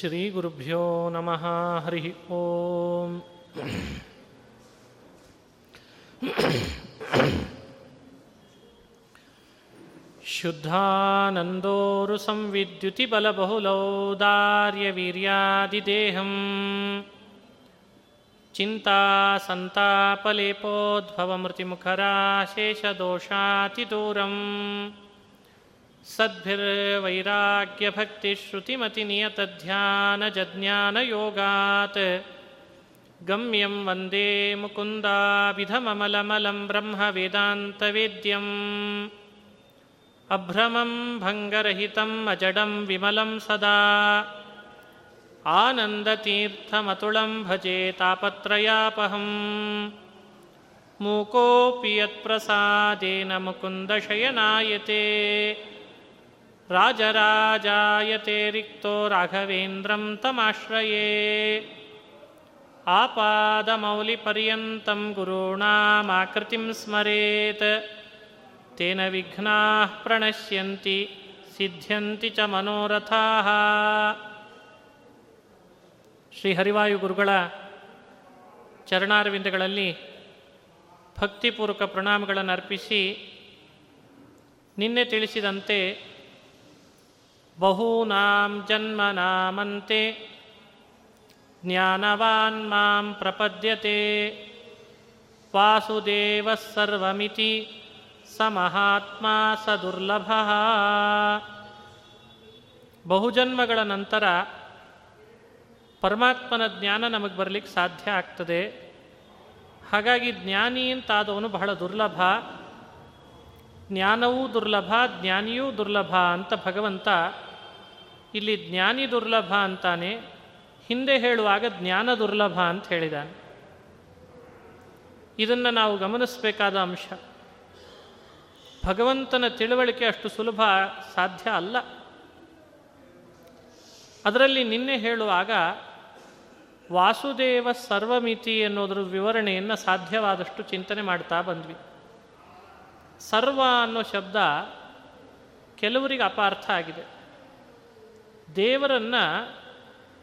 ಶ್ರೀ ಗುರುಭ್ಯೋ ನಮಃ ಹರಿ ಓಂ. ಶುದ್ಧಾನಂದೋರು ಸಂವಿದ್ಯುತಿ ಬಲಬಹುಲೌದಾರ್ಯವೀರ್ಯಾದಿದೇಹಂ. ಚಿಂತಾ ಸಂತಾಪಲೇಪೋದ್ಭವಮೃತಿಮುಖರಾಶೇಷದೋಷಾತಿದೂರಂ सद्भिर्वैराग्यभक्तिश्रुतिमतिनियतध्यानजज्ञानयोगात् गम्यं वन्दे मुकुन्दाभिधममलमलं ब्रह्मवेदान्तवेद्यम् अभ्रमं भङ्गरहितम् अजडं विमलं सदा आनन्दतीर्थमतुलं भजे तापत्रयापहम् मूकोऽपि यत्प्रसादेन मुकुन्दशयनायते ರಾಜರಾಜಾಯತೆ ರಿಕ್ತೋ ರಾಘವೇಂದ್ರಂ ತಮಾಶ್ರಯೇ. ಆಪಾದಮೌಲಿಪರ್ಯಂತಂ ಗುರುಣಾಮಾಕೃತಿಂ ಸ್ಮರೆತ್. ತೇನ ವಿಘ್ನಾ ಪ್ರಣಶ್ಯಂತಿ, ಸಿದ್ಧ್ಯಂತಿ ಚ ಮನೋರಥಾ. ಶ್ರೀ ಹರಿವಾಯು ಗುರುಗಳ ಚರಣಾರವಿಂದಗಳಲ್ಲಿ ಭಕ್ತಿಪೂರ್ವಕ ಪ್ರಣಾಮಗಳನ್ನು ಅರ್ಪಿಸಿ ನಿನ್ನೆ ತಿಳಿಸಿದಂತೆ ಬಹೂನಾಂ ಜನ್ಮನಾಮಂತೆ ಜ್ಞಾನವಾನ್ ಮಾಂ ಪ್ರಪದ್ಯತೆ ವಾಸುದೇವ ಸರ್ವಮಿತಿ ಸ ಮಹಾತ್ಮ ಸ ದುರ್ಲಭ ಬಹುಜನ್ಮಗಳ ನಂತರ ಪರಮಾತ್ಮನ ಜ್ಞಾನ ನಮಗೆ ಬರಲಿಕ್ಕೆ ಸಾಧ್ಯ ಆಗ್ತದೆ. ಹಾಗಾಗಿ ಜ್ಞಾನಿ ಅಂತಾದವನು ಬಹಳ ದುರ್ಲಭ. ಜ್ಞಾನವೂ ದುರ್ಲಭ, ಜ್ಞಾನಿಯೂ ದುರ್ಲಭ ಅಂತ ಭಗವಂತ ಇಲ್ಲಿ ಜ್ಞಾನಿ ದುರ್ಲಭ ಅಂತಾನೆ ಹಿಂದೆ ಹೇಳುವಾಗ ಜ್ಞಾನ ದುರ್ಲಭ ಅಂತ ಹೇಳಿದಾನೆ. ಇದನ್ನು ನಾವು ಗಮನಿಸಬೇಕಾದ ಅಂಶ. ಭಗವಂತನ ತಿಳುವಳಿಕೆ ಅಷ್ಟು ಸುಲಭ ಸಾಧ್ಯ ಅಲ್ಲ. ಅದರಲ್ಲಿ ನಿನ್ನೆ ಹೇಳುವಾಗ ವಾಸುದೇವ ಸರ್ವಮಿತಿ ಅನ್ನೋದ್ರ ವಿವರಣೆಯನ್ನು ಸಾಧ್ಯವಾದಷ್ಟು ಚಿಂತನೆ ಮಾಡ್ತಾ ಬಂದ್ವಿ. ಸರ್ವ ಅನ್ನೋ ಶಬ್ದ ಕೆಲವರಿಗೆ ಅಪಾರ್ಥ ಆಗಿದೆ. ದೇವರನ್ನು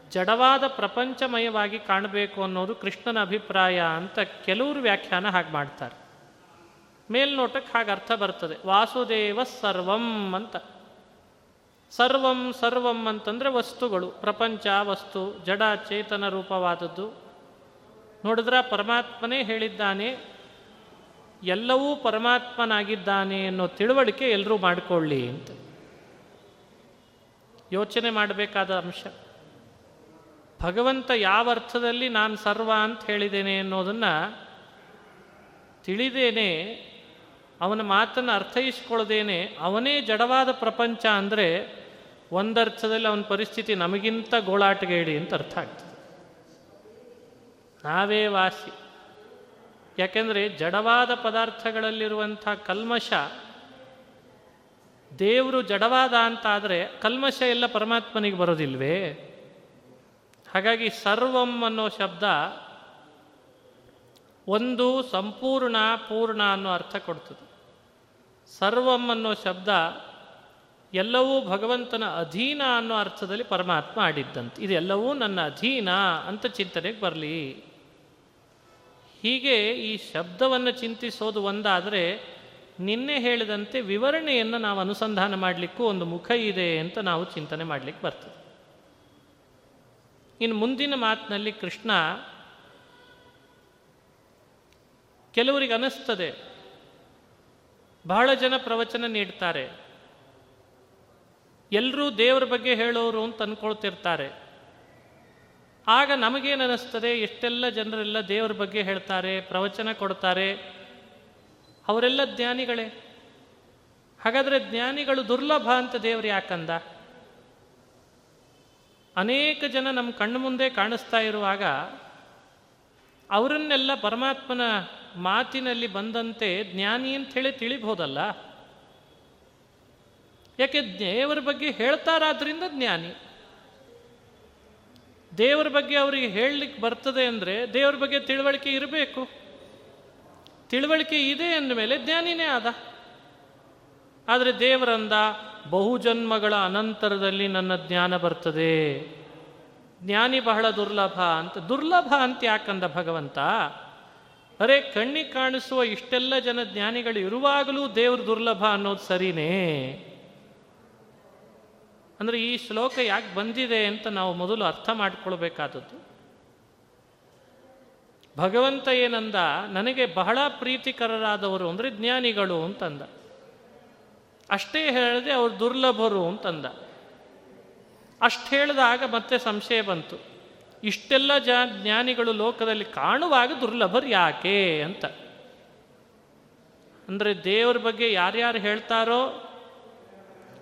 ಜಡವಾದ ಪ್ರಪಂಚಮಯವಾಗಿ ಕಾಣಬೇಕು ಅನ್ನೋದು ಕೃಷ್ಣನ ಅಭಿಪ್ರಾಯ ಅಂತ ಕೆಲವರು ವ್ಯಾಖ್ಯಾನ ಹಾಗೆ ಮಾಡ್ತಾರೆ. ಮೇಲ್ನೋಟಕ್ಕೆ ಹಾಗೆ ಅರ್ಥ ಬರ್ತದೆ. ವಾಸುದೇವ ಸರ್ವಂ ಅಂತ. ಸರ್ವಂ ಸರ್ವಂ ಅಂತಂದರೆ ವಸ್ತುಗಳು, ಪ್ರಪಂಚ, ವಸ್ತು, ಜಡ, ಚೇತನ ರೂಪವಾದದ್ದು. ನೋಡಿದ್ರೆ ಪರಮಾತ್ಮನೇ ಹೇಳಿದ್ದಾನೆ, ಎಲ್ಲವೂ ಪರಮಾತ್ಮನಾಗಿದ್ದಾನೆ ಅನ್ನೋ ತಿಳುವಳಿಕೆ ಎಲ್ಲರೂ ಮಾಡಿಕೊಳ್ಳಿ ಅಂತ. ಯೋಚನೆ ಮಾಡಬೇಕಾದ ಅಂಶ. ಭಗವಂತ ಯಾವ ಅರ್ಥದಲ್ಲಿ ನಾನು ಸರ್ವ ಅಂತ ಹೇಳಿದ್ದೇನೆ ಅನ್ನೋದನ್ನು ತಿಳಿದೇನೆ, ಅವನ ಮಾತನ್ನು ಅರ್ಥೈಸ್ಕೊಳ್ಳದೇನೆ, ಅವನೇ ಜಡವಾದ ಪ್ರಪಂಚ ಅಂದರೆ ಒಂದರ್ಥದಲ್ಲಿ ಅವನ ಪರಿಸ್ಥಿತಿ ನಮಗಿಂತ ಗೋಳಾಟಗೇಡಿ ಅಂತ ಅರ್ಥ ಆಗ್ತದೆ. ನಾವೇ ವಾಸಿ. ಯಾಕೆಂದರೆ ಜಡವಾದ ಪದಾರ್ಥಗಳಲ್ಲಿರುವಂಥ ಕಲ್ಮಶ ದೇವರು ಜಡವಾದ ಅಂತಾದರೆ ಕಲ್ಮಶ ಎಲ್ಲ ಪರಮಾತ್ಮನಿಗೆ ಬರೋದಿಲ್ವೇ? ಹಾಗಾಗಿ ಸರ್ವಂ ಅನ್ನೋ ಶಬ್ದ ಒಂದು ಸಂಪೂರ್ಣ ಪೂರ್ಣ ಅನ್ನೋ ಅರ್ಥ ಕೊಡ್ತದೆ. ಸರ್ವಂ ಅನ್ನೋ ಶಬ್ದ ಎಲ್ಲವೂ ಭಗವಂತನ ಅಧೀನ ಅನ್ನೋ ಅರ್ಥದಲ್ಲಿ ಪರಮಾತ್ಮ ಆಡಿದ್ದಂತೆ. ಇದೆಲ್ಲವೂ ನನ್ನ ಅಧೀನ ಅಂತ ಚಿಂತನೆಗೆ ಬರಲಿ. ಹೀಗೆ ಈ ಶಬ್ದವನ್ನು ಚಿಂತಿಸೋದು ಒಂದಾದರೆ ನಿನ್ನೆ ಹೇಳಿದಂತೆ ವಿವರಣೆಯನ್ನು ನಾವು ಅನುಸಂಧಾನ ಮಾಡಲಿಕ್ಕೂ ಒಂದು ಮುಖ ಇದೆ ಅಂತ ನಾವು ಚಿಂತನೆ ಮಾಡಲಿಕ್ಕೆ ಬರ್ತದೆ. ಇನ್ನು ಮುಂದಿನ ಮಾತಿನಲ್ಲಿ ಕೃಷ್ಣ, ಕೆಲವರಿಗೆ ಅನಿಸ್ತದೆ, ಬಹಳ ಜನ ಪ್ರವಚನ ನೀಡ್ತಾರೆ ಎಲ್ಲರೂ ದೇವರ ಬಗ್ಗೆ ಹೇಳೋರು ಅಂತ ಅಂದ್ಕೊಳ್ತಿರ್ತಾರೆ ಆಗ ನಮಗೇನು ಅನ್ನಿಸ್ತದೆ ಎಷ್ಟೆಲ್ಲ ಜನರೆಲ್ಲ ದೇವರ ಬಗ್ಗೆ ಹೇಳ್ತಾರೆ, ಪ್ರವಚನ ಕೊಡ್ತಾರೆ ಅವರೆಲ್ಲ ಜ್ಞಾನಿಗಳೇ. ಹಾಗಾದರೆ ಜ್ಞಾನಿಗಳು ದುರ್ಲಭ ಅಂತ ದೇವರು ಯಾಕಂದ? ಅನೇಕ ಜನ ನಮ್ಮ ಕಣ್ಣು ಮುಂದೆ ಕಾಣಿಸ್ತಾ ಇರುವಾಗ ಅವರನ್ನೆಲ್ಲ ಪರಮಾತ್ಮನ ಮಾತಿನಲ್ಲಿ ಬಂದಂತೆ ಜ್ಞಾನಿ ಅಂತ ಹೇಳಿ ತಿಳಿಬಹುದಲ್ಲ ಯಾಕೆ ದೇವರ ಬಗ್ಗೆ ಹೇಳ್ತಾರಾದ್ರಿಂದ ಜ್ಞಾನಿ. ದೇವರ ಬಗ್ಗೆ ಅವರಿಗೆ ಹೇಳಲಿಕ್ಕೆ ಬರ್ತದೆ ಅಂದರೆ ದೇವರ ಬಗ್ಗೆ ತಿಳುವಳಿಕೆ ಇರಬೇಕು. ತಿಳುವಳಿಕೆ ಇದೆ ಅಂದಮೇಲೆ ಜ್ಞಾನಿನೇ ಆದ. ಆದರೆ ದೇವರಂದ ಬಹುಜನ್ಮಗಳ ಅನಂತರದಲ್ಲಿ ನನ್ನ ಜ್ಞಾನ ಬರ್ತದೆ. ಜ್ಞಾನಿ ಬಹಳ ದುರ್ಲಭ ಅಂತ ದುರ್ಲಭ ಅಂತ ಯಾಕಂದ ಭಗವಂತ? ಅರೆ ಕಣ್ಣಿಗೆ ಕಾಣಿಸುವ ಇಷ್ಟೆಲ್ಲ ಜನ ಜ್ಞಾನಿಗಳು ಇರುವಾಗಲೂ ದೇವರು ದುರ್ಲಭ ಅನ್ನೋದು ಸರಿನೇ? ಅಂದರೆ ಈ ಶ್ಲೋಕ ಯಾಕೆ ಬಂದಿದೆ ಅಂತ ನಾವು ಮೊದಲು ಅರ್ಥ ಮಾಡಿಕೊಳ್ಬೇಕಾದದ್ದು. ಭಗವಂತ ಏನಂದ? ನನಗೆ ಬಹಳ ಪ್ರೀತಿಕರರಾದವರು ಅಂದರೆ ಜ್ಞಾನಿಗಳು ಅಂತಂದ. ಅಷ್ಟೇ ಹೇಳಿದೆ ಅವರು ದುರ್ಲಭರು ಅಂತಂದ. ಅಷ್ಟು ಹೇಳಿದಾಗ ಮತ್ತೆ ಸಂಶಯ ಬಂತು. ಇಷ್ಟೆಲ್ಲ ಜ ಜ್ಞಾನಿಗಳು ಲೋಕದಲ್ಲಿ ಕಾಣುವಾಗ ದುರ್ಲಭರು ಯಾಕೆ ಅಂತ. ಅಂದರೆ ದೇವರ ಬಗ್ಗೆ ಯಾರ್ಯಾರು ಹೇಳ್ತಾರೋ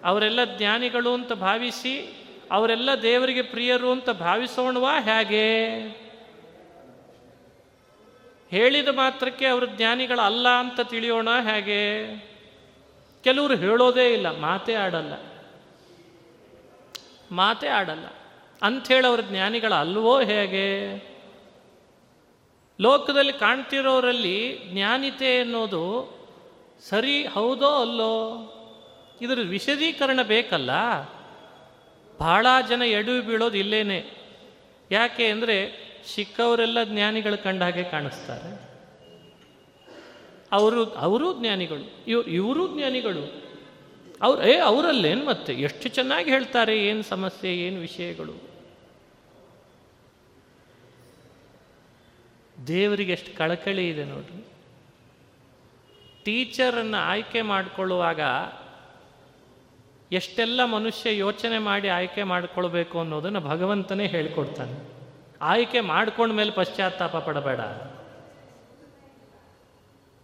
ಅವರೆಲ್ಲ ಜ್ಞಾನಿಗಳು ಅಂತ ಭಾವಿಸಿ ಅವರೆಲ್ಲ ದೇವರಿಗೆ ಪ್ರಿಯರು ಅಂತ ಭಾವಿಸೋಣವಾ ಹೇಗೆ? ಹೇಳಿದ ಮಾತ್ರಕ್ಕೆ ಅವರು ಜ್ಞಾನಿಗಳಲ್ಲ ಅಂತ ತಿಳಿಯೋಣ ಹೇಗೆ? ಕೆಲವರು ಹೇಳೋದೇ ಇಲ್ಲ, ಮಾತೇ ಆಡಲ್ಲ. ಮಾತೇ ಆಡಲ್ಲ. ಅಂಥೇಳಿ ಅವ್ರ ಜ್ಞಾನಿಗಳಲ್ವೋ ಹೇಗೆ? ಲೋಕದಲ್ಲಿ ಕಾಣ್ತಿರೋರಲ್ಲಿ ಜ್ಞಾನಿತೆ ಅನ್ನೋದು ಸರಿ ಹೌದೋ ಅಲ್ಲೋ? ಇದರ ವಿಶದೀಕರಣ ಬೇಕಲ್ಲ? ಬಹಳ ಜನ ಎಡವಿ ಬೀಳೋದು ಇಲ್ಲೇನೆ. ಯಾಕೆ ಅಂದರೆ ಸಿಕ್ಕವರೆಲ್ಲ ಜ್ಞಾನಿಗಳು ಕಂಡ ಹಾಗೆ ಕಾಣಿಸ್ತಾರೆ. ಅವರು, ಅವರೂ ಜ್ಞಾನಿಗಳು ಇವ್ರು ಇವರು ಜ್ಞಾನಿಗಳು. ಅವ್ರು, ಏ, ಅವರಲ್ಲೇನು ಮತ್ತೆ? ಎಷ್ಟು ಚೆನ್ನಾಗಿ ಹೇಳ್ತಾರೆ, ಏನು ಸಮಸ್ಯೆ, ಏನು ವಿಷಯಗಳು? ದೇವರಿಗೆ ಎಷ್ಟು ಕಳಕಳಿ ಇದೆ ನೋಡ್ರಿ. ಟೀಚರನ್ನು ಆಯ್ಕೆ ಮಾಡಿಕೊಳ್ಳುವಾಗ ಎಷ್ಟೆಲ್ಲ ಮನುಷ್ಯ ಯೋಚನೆ ಮಾಡಿ ಆಯ್ಕೆ ಮಾಡಿಕೊಳ್ಬೇಕು ಅನ್ನೋದನ್ನು ಭಗವಂತನೇ ಹೇಳ್ಕೊಡ್ತಾನೆ. ಆಯ್ಕೆ ಮಾಡ್ಕೊಂಡ ಮೇಲೆ ಪಶ್ಚಾತ್ತಾಪ ಪಡಬೇಡ.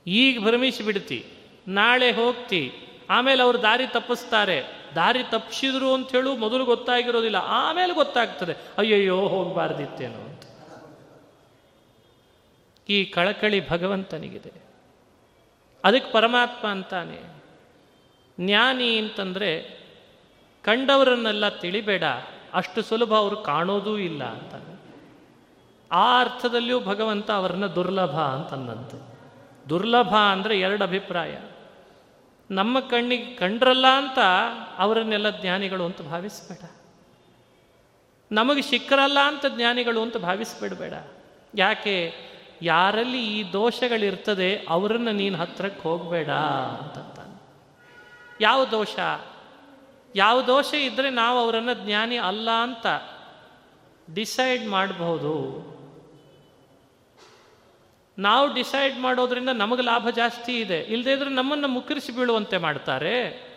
ಈಗ ಭ್ರಮಿಸಿಬಿಡ್ತಿ ನಾಳೆ ಹೋಗ್ತಿ. ಆಮೇಲೆ ಅವರು ದಾರಿ ತಪ್ಪಿಸ್ತಾರೆ. ದಾರಿ ತಪ್ಪಿಸಿದ್ರು ಅಂತ ಹೇಳು ಮೊದಲು ಗೊತ್ತಾಗಿರೋದಿಲ್ಲ. ಆಮೇಲೆ ಗೊತ್ತಾಗ್ತದೆ. ಅಯ್ಯಯ್ಯೋ, ಹೋಗಬಾರ್ದಿತ್ತೇನೋ ಅಂತ. ಈ ಕಳಕಳಿ ಭಗವಂತನಿಗಿದೆ. ಅದಕ್ಕೆ ಪರಮಾತ್ಮ ಅಂತಾನೆ. ಜ್ಞಾನಿ ಅಂತಂದರೆ ಕಂಡವರನ್ನೆಲ್ಲ ತಿಳಿಬೇಡ. ಅಷ್ಟು ಸುಲಭ ಅವರು ಕಾಣೋದೂ ಇಲ್ಲ ಅಂತಾನೆ ಆ ಅರ್ಥದಲ್ಲಿಯೂ ಭಗವಂತ ಅವರನ್ನ ದುರ್ಲಭ ಅಂತಂದಂತೆ. ದುರ್ಲಭ ಅಂದರೆ ಎರಡು ಅಭಿಪ್ರಾಯ. ನಮ್ಮ ಕಣ್ಣಿಗೆ ಕಂಡ್ರಲ್ಲ ಅಂತ ಅವರನ್ನೆಲ್ಲ ಜ್ಞಾನಿಗಳು ಅಂತ ಭಾವಿಸ್ಬೇಡ. ನಮಗೆ ಸಿಕ್ಕರಲ್ಲ ಅಂತ ಜ್ಞಾನಿಗಳು ಅಂತ ಭಾವಿಸ್ಬಿಡಬೇಡ. ಯಾಕೆ? ಯಾರಲ್ಲಿ ಈ ದೋಷಗಳಿರ್ತದೆ ಅವರನ್ನು ನೀನು ಹತ್ರಕ್ಕೆ ಹೋಗಬೇಡ ಅಂತಂತಾನೆ. ಯಾವ ದೋಷ? ಯಾವ ದೋಷ ಇದ್ದರೆ ನಾವು ಅವರನ್ನು ಜ್ಞಾನಿ ಅಲ್ಲ ಅಂತ ಡಿಸೈಡ್ ಮಾಡಬಹುದು. ನಾವು ಡಿಸೈಡ್ ಮಾಡೋದ್ರಿಂದ ನಮಗೆ ಲಾಭ ಜಾಸ್ತಿ ಇದೆ. ಇಲ್ಲದೇ ಇದ್ರೆ ನಮ್ಮನ್ನು ಮುಕ್ಕರಿಸಿ ಬೀಳುವಂತೆ ಮಾಡ್ತಾರೆ.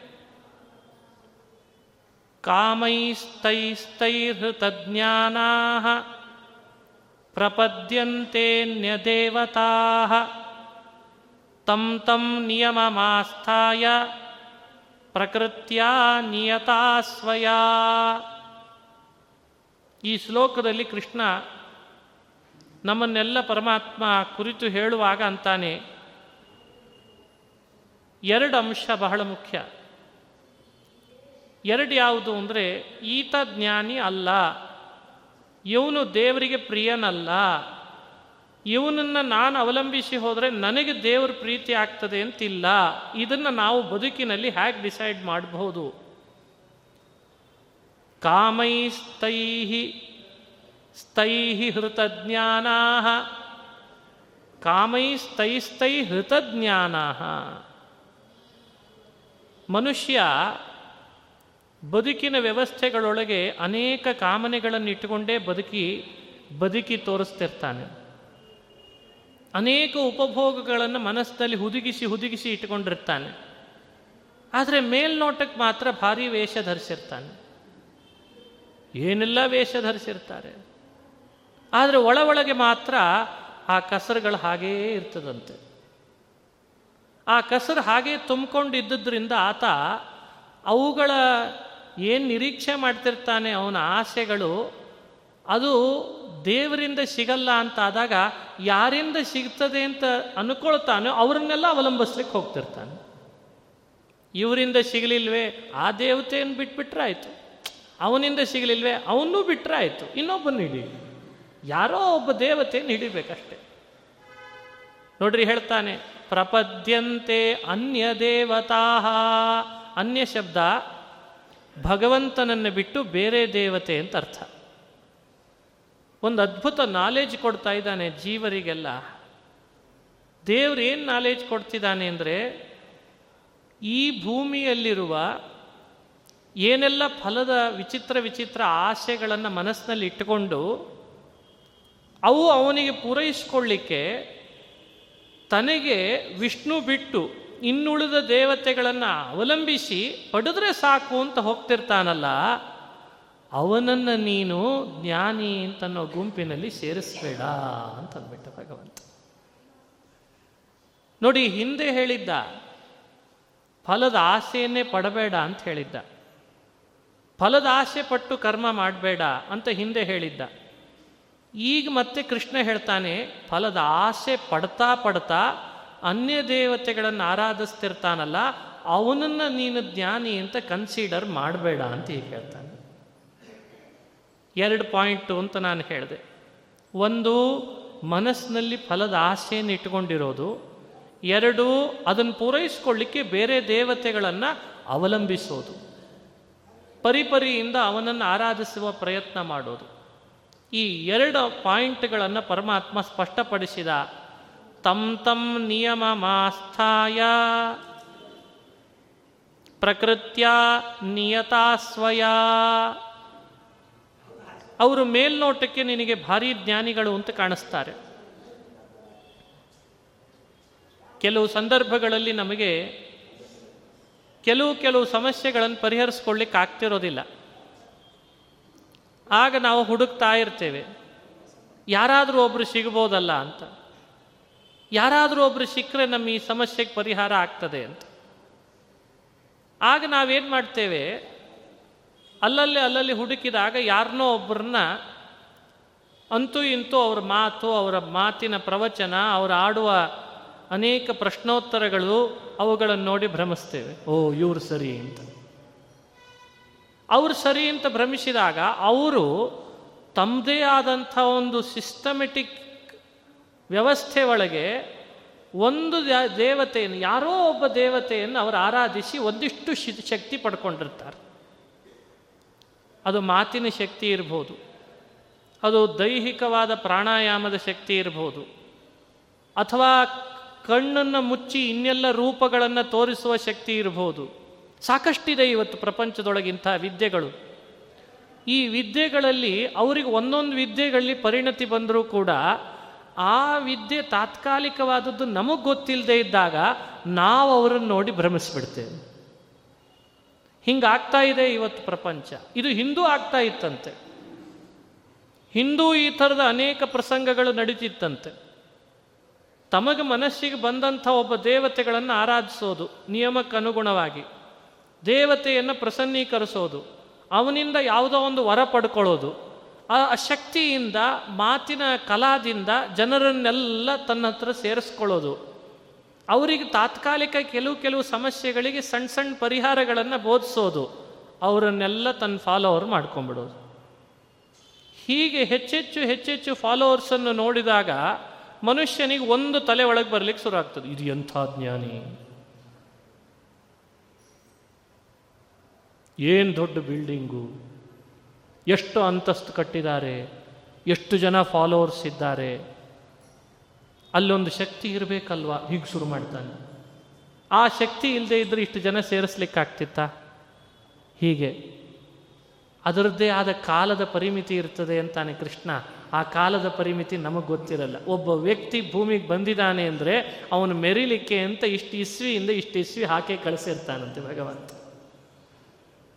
ಕಾಮೈಸ್ತೈಸ್ತೈರ್ಹೃತಜ್ಞಾನಾ ಪ್ರಪದ್ಯಂತೇನ್ಯದೇವತಾ ತಂ ತಂ ನಿಯಮಮಾಸ್ಥಾಯ ಪ್ರಕೃತ್ಯ ನಿಯತಾಸ್ವಯ. ಈ ಶ್ಲೋಕದಲ್ಲಿ ಕೃಷ್ಣ ನಮ್ಮನ್ನೆಲ್ಲ ಪರಮಾತ್ಮ ಕುರಿತು ಹೇಳುವಾಗ ಅಂತಾನೆ, ಎರಡು ಅಂಶ ಬಹಳ ಮುಖ್ಯ. ಎರಡು ಯಾವುದು ಅಂದರೆ, ಈತ ಜ್ಞಾನಿ ಅಲ್ಲ, ಇವನು ದೇವರಿಗೆ ಪ್ರಿಯನಲ್ಲ, ಇವನನ್ನು ನಾನು ಅವಲಂಬಿಸಿ ಹೋದರೆ ನನಗೆ ದೇವ್ರ ಪ್ರೀತಿ ಆಗ್ತದೆ ಅಂತಿಲ್ಲ, ಇದನ್ನು ನಾವು ಬದುಕಿನಲ್ಲಿ ಹೇಗೆ ಡಿಸೈಡ್ ಮಾಡಬಹುದು? ಕಾಮೈಸ್ತೈ ಸ್ಥೈ ಹೃತಜ್ಞಾನಾ ಕಾಮೈಸ್ತೈಸ್ತೈ ಹೃತಜ್ಞಾನಾ ಮನುಷ್ಯ ಬದುಕಿನ ವ್ಯವಸ್ಥೆಗಳೊಳಗೆ ಅನೇಕ ಕಾಮನೆಗಳನ್ನು ಇಟ್ಟುಕೊಂಡೇ ಬದುಕಿ ಬದುಕಿ ತೋರಿಸ್ತಿರ್ತಾನೆ. ಅನೇಕ ಉಪಭೋಗಗಳನ್ನು ಮನಸ್ಸಿನಲ್ಲಿ ಹುದುಗಿಸಿ ಹುದುಗಿಸಿ ಇಟ್ಟುಕೊಂಡಿರ್ತಾನೆ. ಆದರೆ ಮೇಲ್ನೋಟಕ್ಕೆ ಮಾತ್ರ ಭಾರಿ ವೇಷ ಧರಿಸಿರ್ತಾನೆ. ಏನೆಲ್ಲ ವೇಷ ಧರಿಸಿರ್ತಾರೆ? ಆದರೆ ಒಳ ಒಳಗೆ ಮಾತ್ರ ಆ ಕಸರುಗಳು ಹಾಗೇ ಇರ್ತದಂತೆ. ಆ ಕಸರು ಹಾಗೇ ತುಂಬಿಕೊಂಡಿದ್ದರಿಂದ ಆತ ಅವುಗಳ ಏನು ನಿರೀಕ್ಷೆ ಮಾಡ್ತಿರ್ತಾನೆ ಅವನ ಆಸೆಗಳು, ಅದು ದೇವರಿಂದ ಸಿಗಲ್ಲ ಅಂತ ಆದಾಗ ಯಾರಿಂದ ಸಿಗ್ತದೆ ಅಂತ ಅನ್ಕೊಳ್ತಾನೋ ಅವರನ್ನೆಲ್ಲ ಅವಲಂಬಿಸ್ಲಿಕ್ಕೆ ಹೋಗ್ತಿರ್ತಾನೆ. ಇವರಿಂದ ಸಿಗಲಿಲ್ವೇ? ಆ ದೇವತೆಯನ್ನು ಬಿಟ್ಬಿಟ್ರೆ ಆಯಿತು ಅವನಿಂದ ಸಿಗಲಿಲ್ವೇ? ಅವನ್ನೂ ಬಿಟ್ಟರೆ ಆಯಿತು ಇನ್ನೊಬ್ಬನ ಯಾರೋ ಒಬ್ಬ ದೇವತೆಯನ್ನು ಹಿಡಿಬೇಕಷ್ಟೆ ನೋಡ್ರಿ ಹೇಳ್ತಾನೆ, ಪ್ರಪದ್ಯಂತೆ ಅನ್ಯ ದೇವತಾ ಅನ್ಯ ಶಬ್ದ ಭಗವಂತನನ್ನು ಬಿಟ್ಟು ಬೇರೆ ದೇವತೆ ಅಂತ ಅರ್ಥ. ಒಂದು ಅದ್ಭುತ ನಾಲೆಜ್ ಕೊಡ್ತಾ ಇದ್ದಾನೆ ಜೀವರಿಗೆಲ್ಲ. ದೇವ್ರು ಏನು ನಾಲೆಜ್ ಕೊಡ್ತಿದ್ದಾನೆ ಅಂದರೆ, ಈ ಭೂಮಿಯಲ್ಲಿರುವ ಏನೆಲ್ಲ ಫಲದ ವಿಚಿತ್ರ ವಿಚಿತ್ರ ಆಸೆಗಳನ್ನು ಮನಸ್ಸಿನಲ್ಲಿ ಇಟ್ಟುಕೊಂಡು ಅವು ಅವನಿಗೆ ಪೂರೈಸಿಕೊಳ್ಳಿಕ್ಕೆ ತನಗೆ ವಿಷ್ಣು ಬಿಟ್ಟು ಇನ್ನುಳಿದ ದೇವತೆಗಳನ್ನು ಅವಲಂಬಿಸಿ ಪಡೆದ್ರೆ ಸಾಕು ಅಂತ ಹೋಗ್ತಿರ್ತಾನಲ್ಲ, ಅವನನ್ನು ನೀನು ಜ್ಞಾನಿ ಅಂತನ್ನೋ ಗುಂಪಿನಲ್ಲಿ ಸೇರಿಸ್ಬೇಡ ಅಂತ ಅಂದ್ಬಿಟ್ಟ ಭಗವಂತ. ನೋಡಿ, ಹಿಂದೆ ಹೇಳಿದ್ದ ಫಲದ ಆಸೆಯನ್ನೇ ಪಡಬೇಡ ಅಂತ ಹೇಳಿದ್ದ. ಫಲದ ಆಸೆ ಪಟ್ಟು ಕರ್ಮ ಮಾಡಬೇಡ ಅಂತ ಹಿಂದೆ ಹೇಳಿದ್ದ. ಈಗ ಮತ್ತೆ ಕೃಷ್ಣ ಹೇಳ್ತಾನೆ, ಫಲದ ಆಸೆ ಪಡ್ತಾ ಪಡ್ತಾ ಅನ್ಯ ದೇವತೆಗಳನ್ನು ಆರಾಧಿಸ್ತಿರ್ತಾನಲ್ಲ, ಅವನನ್ನು ನೀನು ಜ್ಞಾನಿ ಅಂತ ಕನ್ಸಿಡರ್ ಮಾಡಬೇಡ ಅಂತ ಈಗ ಹೇಳ್ತಾನೆ. ಎರಡು ಪಾಯಿಂಟು ಅಂತ ನಾನು ಹೇಳಿದೆ. ಒಂದು, ಮನಸ್ಸಿನಲ್ಲಿ ಫಲದ ಆಸೆಯನ್ನು ಇಟ್ಕೊಂಡಿರೋದು ಎರಡು, ಅದನ್ನು ಪೂರೈಸ್ಕೊಳ್ಳಿಕ್ಕೆ ಬೇರೆ ದೇವತೆಗಳನ್ನು ಅವಲಂಬಿಸೋದು. ಪರಿಪರಿಯಿಂದ ಅವನನ್ನು ಆರಾಧಿಸುವ ಪ್ರಯತ್ನ ಮಾಡೋದು. ಈ ಎರಡು ಪಾಯಿಂಟ್ಗಳನ್ನು ಪರಮಾತ್ಮ ಸ್ಪಷ್ಟಪಡಿಸಿದ. ತಂ ತಂ ನಿಯಮ ಮಾಸ್ಥಾಯ ಪ್ರಕೃತ್ಯ ನಿಯತಾಸ್ವಯ. ಅವರು ಮೇಲ್ನೋಟಕ್ಕೆ ನಿನಗೆ ಭಾರಿ ಜ್ಞಾನಿಗಳು ಅಂತ ಕಾಣಿಸ್ತಾರೆ. ಕೆಲವು ಸಂದರ್ಭಗಳಲ್ಲಿ ನಮಗೆ ಕೆಲವು ಕೆಲವು ಸಮಸ್ಯೆಗಳನ್ನು ಪರಿಹರಿಸ್ಕೊಳ್ಳಿಕ್ಕೆ ಆಗ್ತಿರೋದಿಲ್ಲ ಆಗ ನಾವು ಹುಡುಕ್ತಾ ಇರ್ತೇವೆ. ಯಾರಾದರೂ ಒಬ್ಬರು ಸಿಗ್ಬೋದಲ್ಲ ಅಂತ. ಯಾರಾದರೂ ಒಬ್ಬರು ಸಿಕ್ಕರೆ ನಮ್ಮ ಈ ಸಮಸ್ಯೆಗೆ ಪರಿಹಾರ ಆಗ್ತದೆ ಅಂತ. ಆಗ ನಾವೇನು ಮಾಡ್ತೇವೆ? ಅಲ್ಲಲ್ಲಿ ಅಲ್ಲಲ್ಲಿ ಹುಡುಕಿದಾಗ ಯಾರನ್ನೋ ಒಬ್ಬರನ್ನ ಅಂತೂ ಇಂತೂ ಅವ್ರ ಮಾತು, ಅವರ ಮಾತಿನ ಪ್ರವಚನ, ಅವರು ಆಡುವ ಅನೇಕ ಪ್ರಶ್ನೋತ್ತರಗಳು ಅವುಗಳನ್ನು ನೋಡಿ ಭ್ರಮಿಸ್ತೇವೆ. ಓ, ಇವ್ರು ಸರಿ ಅಂತ. ಅವರು ಸರಿ ಅಂತ ಭ್ರಮಿಸಿದಾಗ ಅವರು ತಮ್ಮದೇ ಆದಂಥ ಒಂದು ಸಿಸ್ಟಮೆಟಿಕ್ ವ್ಯವಸ್ಥೆ ಒಳಗೆ ಒಂದು ದೇವತೆಯನ್ನು, ಯಾರೋ ಒಬ್ಬ ದೇವತೆಯನ್ನು ಅವರು ಆರಾಧಿಸಿ ಒಂದಿಷ್ಟು ಶಕ್ತಿ ಪಡ್ಕೊಂಡಿರ್ತಾರೆ. ಅದು ಮಾತಿನ ಶಕ್ತಿ ಇರ್ಬೋದು. ಅದು ದೈಹಿಕವಾದ ಪ್ರಾಣಾಯಾಮದ ಶಕ್ತಿ ಇರ್ಬೋದು. ಅಥವಾ ಕಣ್ಣನ್ನು ಮುಚ್ಚಿ ಇನ್ನೆಲ್ಲ ರೂಪಗಳನ್ನು ತೋರಿಸುವ ಶಕ್ತಿ ಇರ್ಬೋದು. ಸಾಕಷ್ಟಿದೆ ಇವತ್ತು ಪ್ರಪಂಚದೊಳಗಿಂಥ ವಿದ್ಯೆಗಳು. ಈ ವಿದ್ಯೆಗಳಲ್ಲಿ ಅವರಿಗೆ ಒಂದೊಂದು ವಿದ್ಯೆಗಳಲ್ಲಿ ಪರಿಣತಿ ಬಂದರೂ ಕೂಡ ಆ ವಿದ್ಯೆ ತಾತ್ಕಾಲಿಕವಾದದ್ದು ನಮಗೆ ಗೊತ್ತಿಲ್ಲದೆ ಇದ್ದಾಗ ನಾವು ಅವರನ್ನು ನೋಡಿ ಭ್ರಮಿಸ್ಬಿಡ್ತೇವೆ. ಹಿಂಗಾಗ್ತಾ ಇದೆ ಇವತ್ತು ಪ್ರಪಂಚ. ಇದು ಹಿಂದೂ ಆಗ್ತಾ ಇತ್ತಂತೆ. ಹಿಂದೂ ಈ ಥರದ ಅನೇಕ ಪ್ರಸಂಗಗಳು ನಡೀತಿತ್ತಂತೆ. ತಮಗೆ ಮನಸ್ಸಿಗೆ ಬಂದಂಥ ಒಬ್ಬ ದೇವತೆಗಳನ್ನು ಆರಾಧಿಸೋದು ನಿಯಮಕ್ಕನುಗುಣವಾಗಿ. ದೇವತೆಯನ್ನು ಪ್ರಸನ್ನೀಕರಿಸೋದು, ಅವನಿಂದ ಯಾವುದೋ ಒಂದು ವರ ಪಡ್ಕೊಳ್ಳೋದು, ಆ ಶಕ್ತಿಯಿಂದ, ಮಾತಿನ ಕಲಾದಿಂದ ಜನರನ್ನೆಲ್ಲ ತನ್ನ ಹತ್ರ ಸೇರಿಸ್ಕೊಳ್ಳೋದು. ಅವರಿಗೆ ತಾತ್ಕಾಲಿಕ ಕೆಲವು ಕೆಲವು ಸಮಸ್ಯೆಗಳಿಗೆ ಸಣ್ಣ ಸಣ್ಣ ಪರಿಹಾರಗಳನ್ನು ಬೋಧಿಸೋದು. ಅವರನ್ನೆಲ್ಲ ತನ್ನ ಫಾಲೋವರ್ ಮಾಡ್ಕೊಂಡ್ಬಿಡೋದು. ಹೀಗೆ ಹೆಚ್ಚೆಚ್ಚು ಹೆಚ್ಚೆಚ್ಚು ಫಾಲೋವರ್ಸನ್ನು ನೋಡಿದಾಗ ಮನುಷ್ಯನಿಗೆ ಒಂದು ತಲೆ ಒಳಗೆ ಬರಲಿಕ್ಕೆ ಶುರು ಆಗ್ತದೆ. ಇದು ಎಂಥ ಜ್ಞಾನಿ? ಏನು ದೊಡ್ಡ ಬಿಲ್ಡಿಂಗು? ಎಷ್ಟು ಅಂತಸ್ತು ಕಟ್ಟಿದ್ದಾರೆ? ಎಷ್ಟು ಜನ ಫಾಲೋವರ್ಸ್ ಇದ್ದಾರೆ? ಅಲ್ಲೊಂದು ಶಕ್ತಿ ಇರಬೇಕಲ್ವಾ? ಹೀಗೆ ಶುರು ಮಾಡ್ತಾನೆ. ಆ ಶಕ್ತಿ ಇಲ್ಲದೆ ಇದ್ದರೆ ಇಷ್ಟು ಜನ ಸೇರಿಸ್ಲಿಕ್ಕಾಗ್ತಿತ್ತ ಹೀಗೆ. ಅದರದ್ದೇ ಆದ ಕಾಲದ ಪರಿಮಿತಿ ಇರ್ತದೆ ಅಂತಾನೆ ಕೃಷ್ಣ. ಆ ಕಾಲದ ಪರಿಮಿತಿ ನಮಗೆ ಗೊತ್ತಿರಲ್ಲ. ಒಬ್ಬ ವ್ಯಕ್ತಿ ಭೂಮಿಗೆ ಬಂದಿದ್ದಾನೆ ಅಂದರೆ ಅವನು ಮೆರಿಲಿಕ್ಕೆ ಅಂತ ಇಷ್ಟು ಇಸ್ವಿಯಿಂದ ಇಷ್ಟು ಇಸ್ವಿ ಹಾಕಿ ಕಳಿಸಿರ್ತಾನಂತೆ ಭಗವಂತ.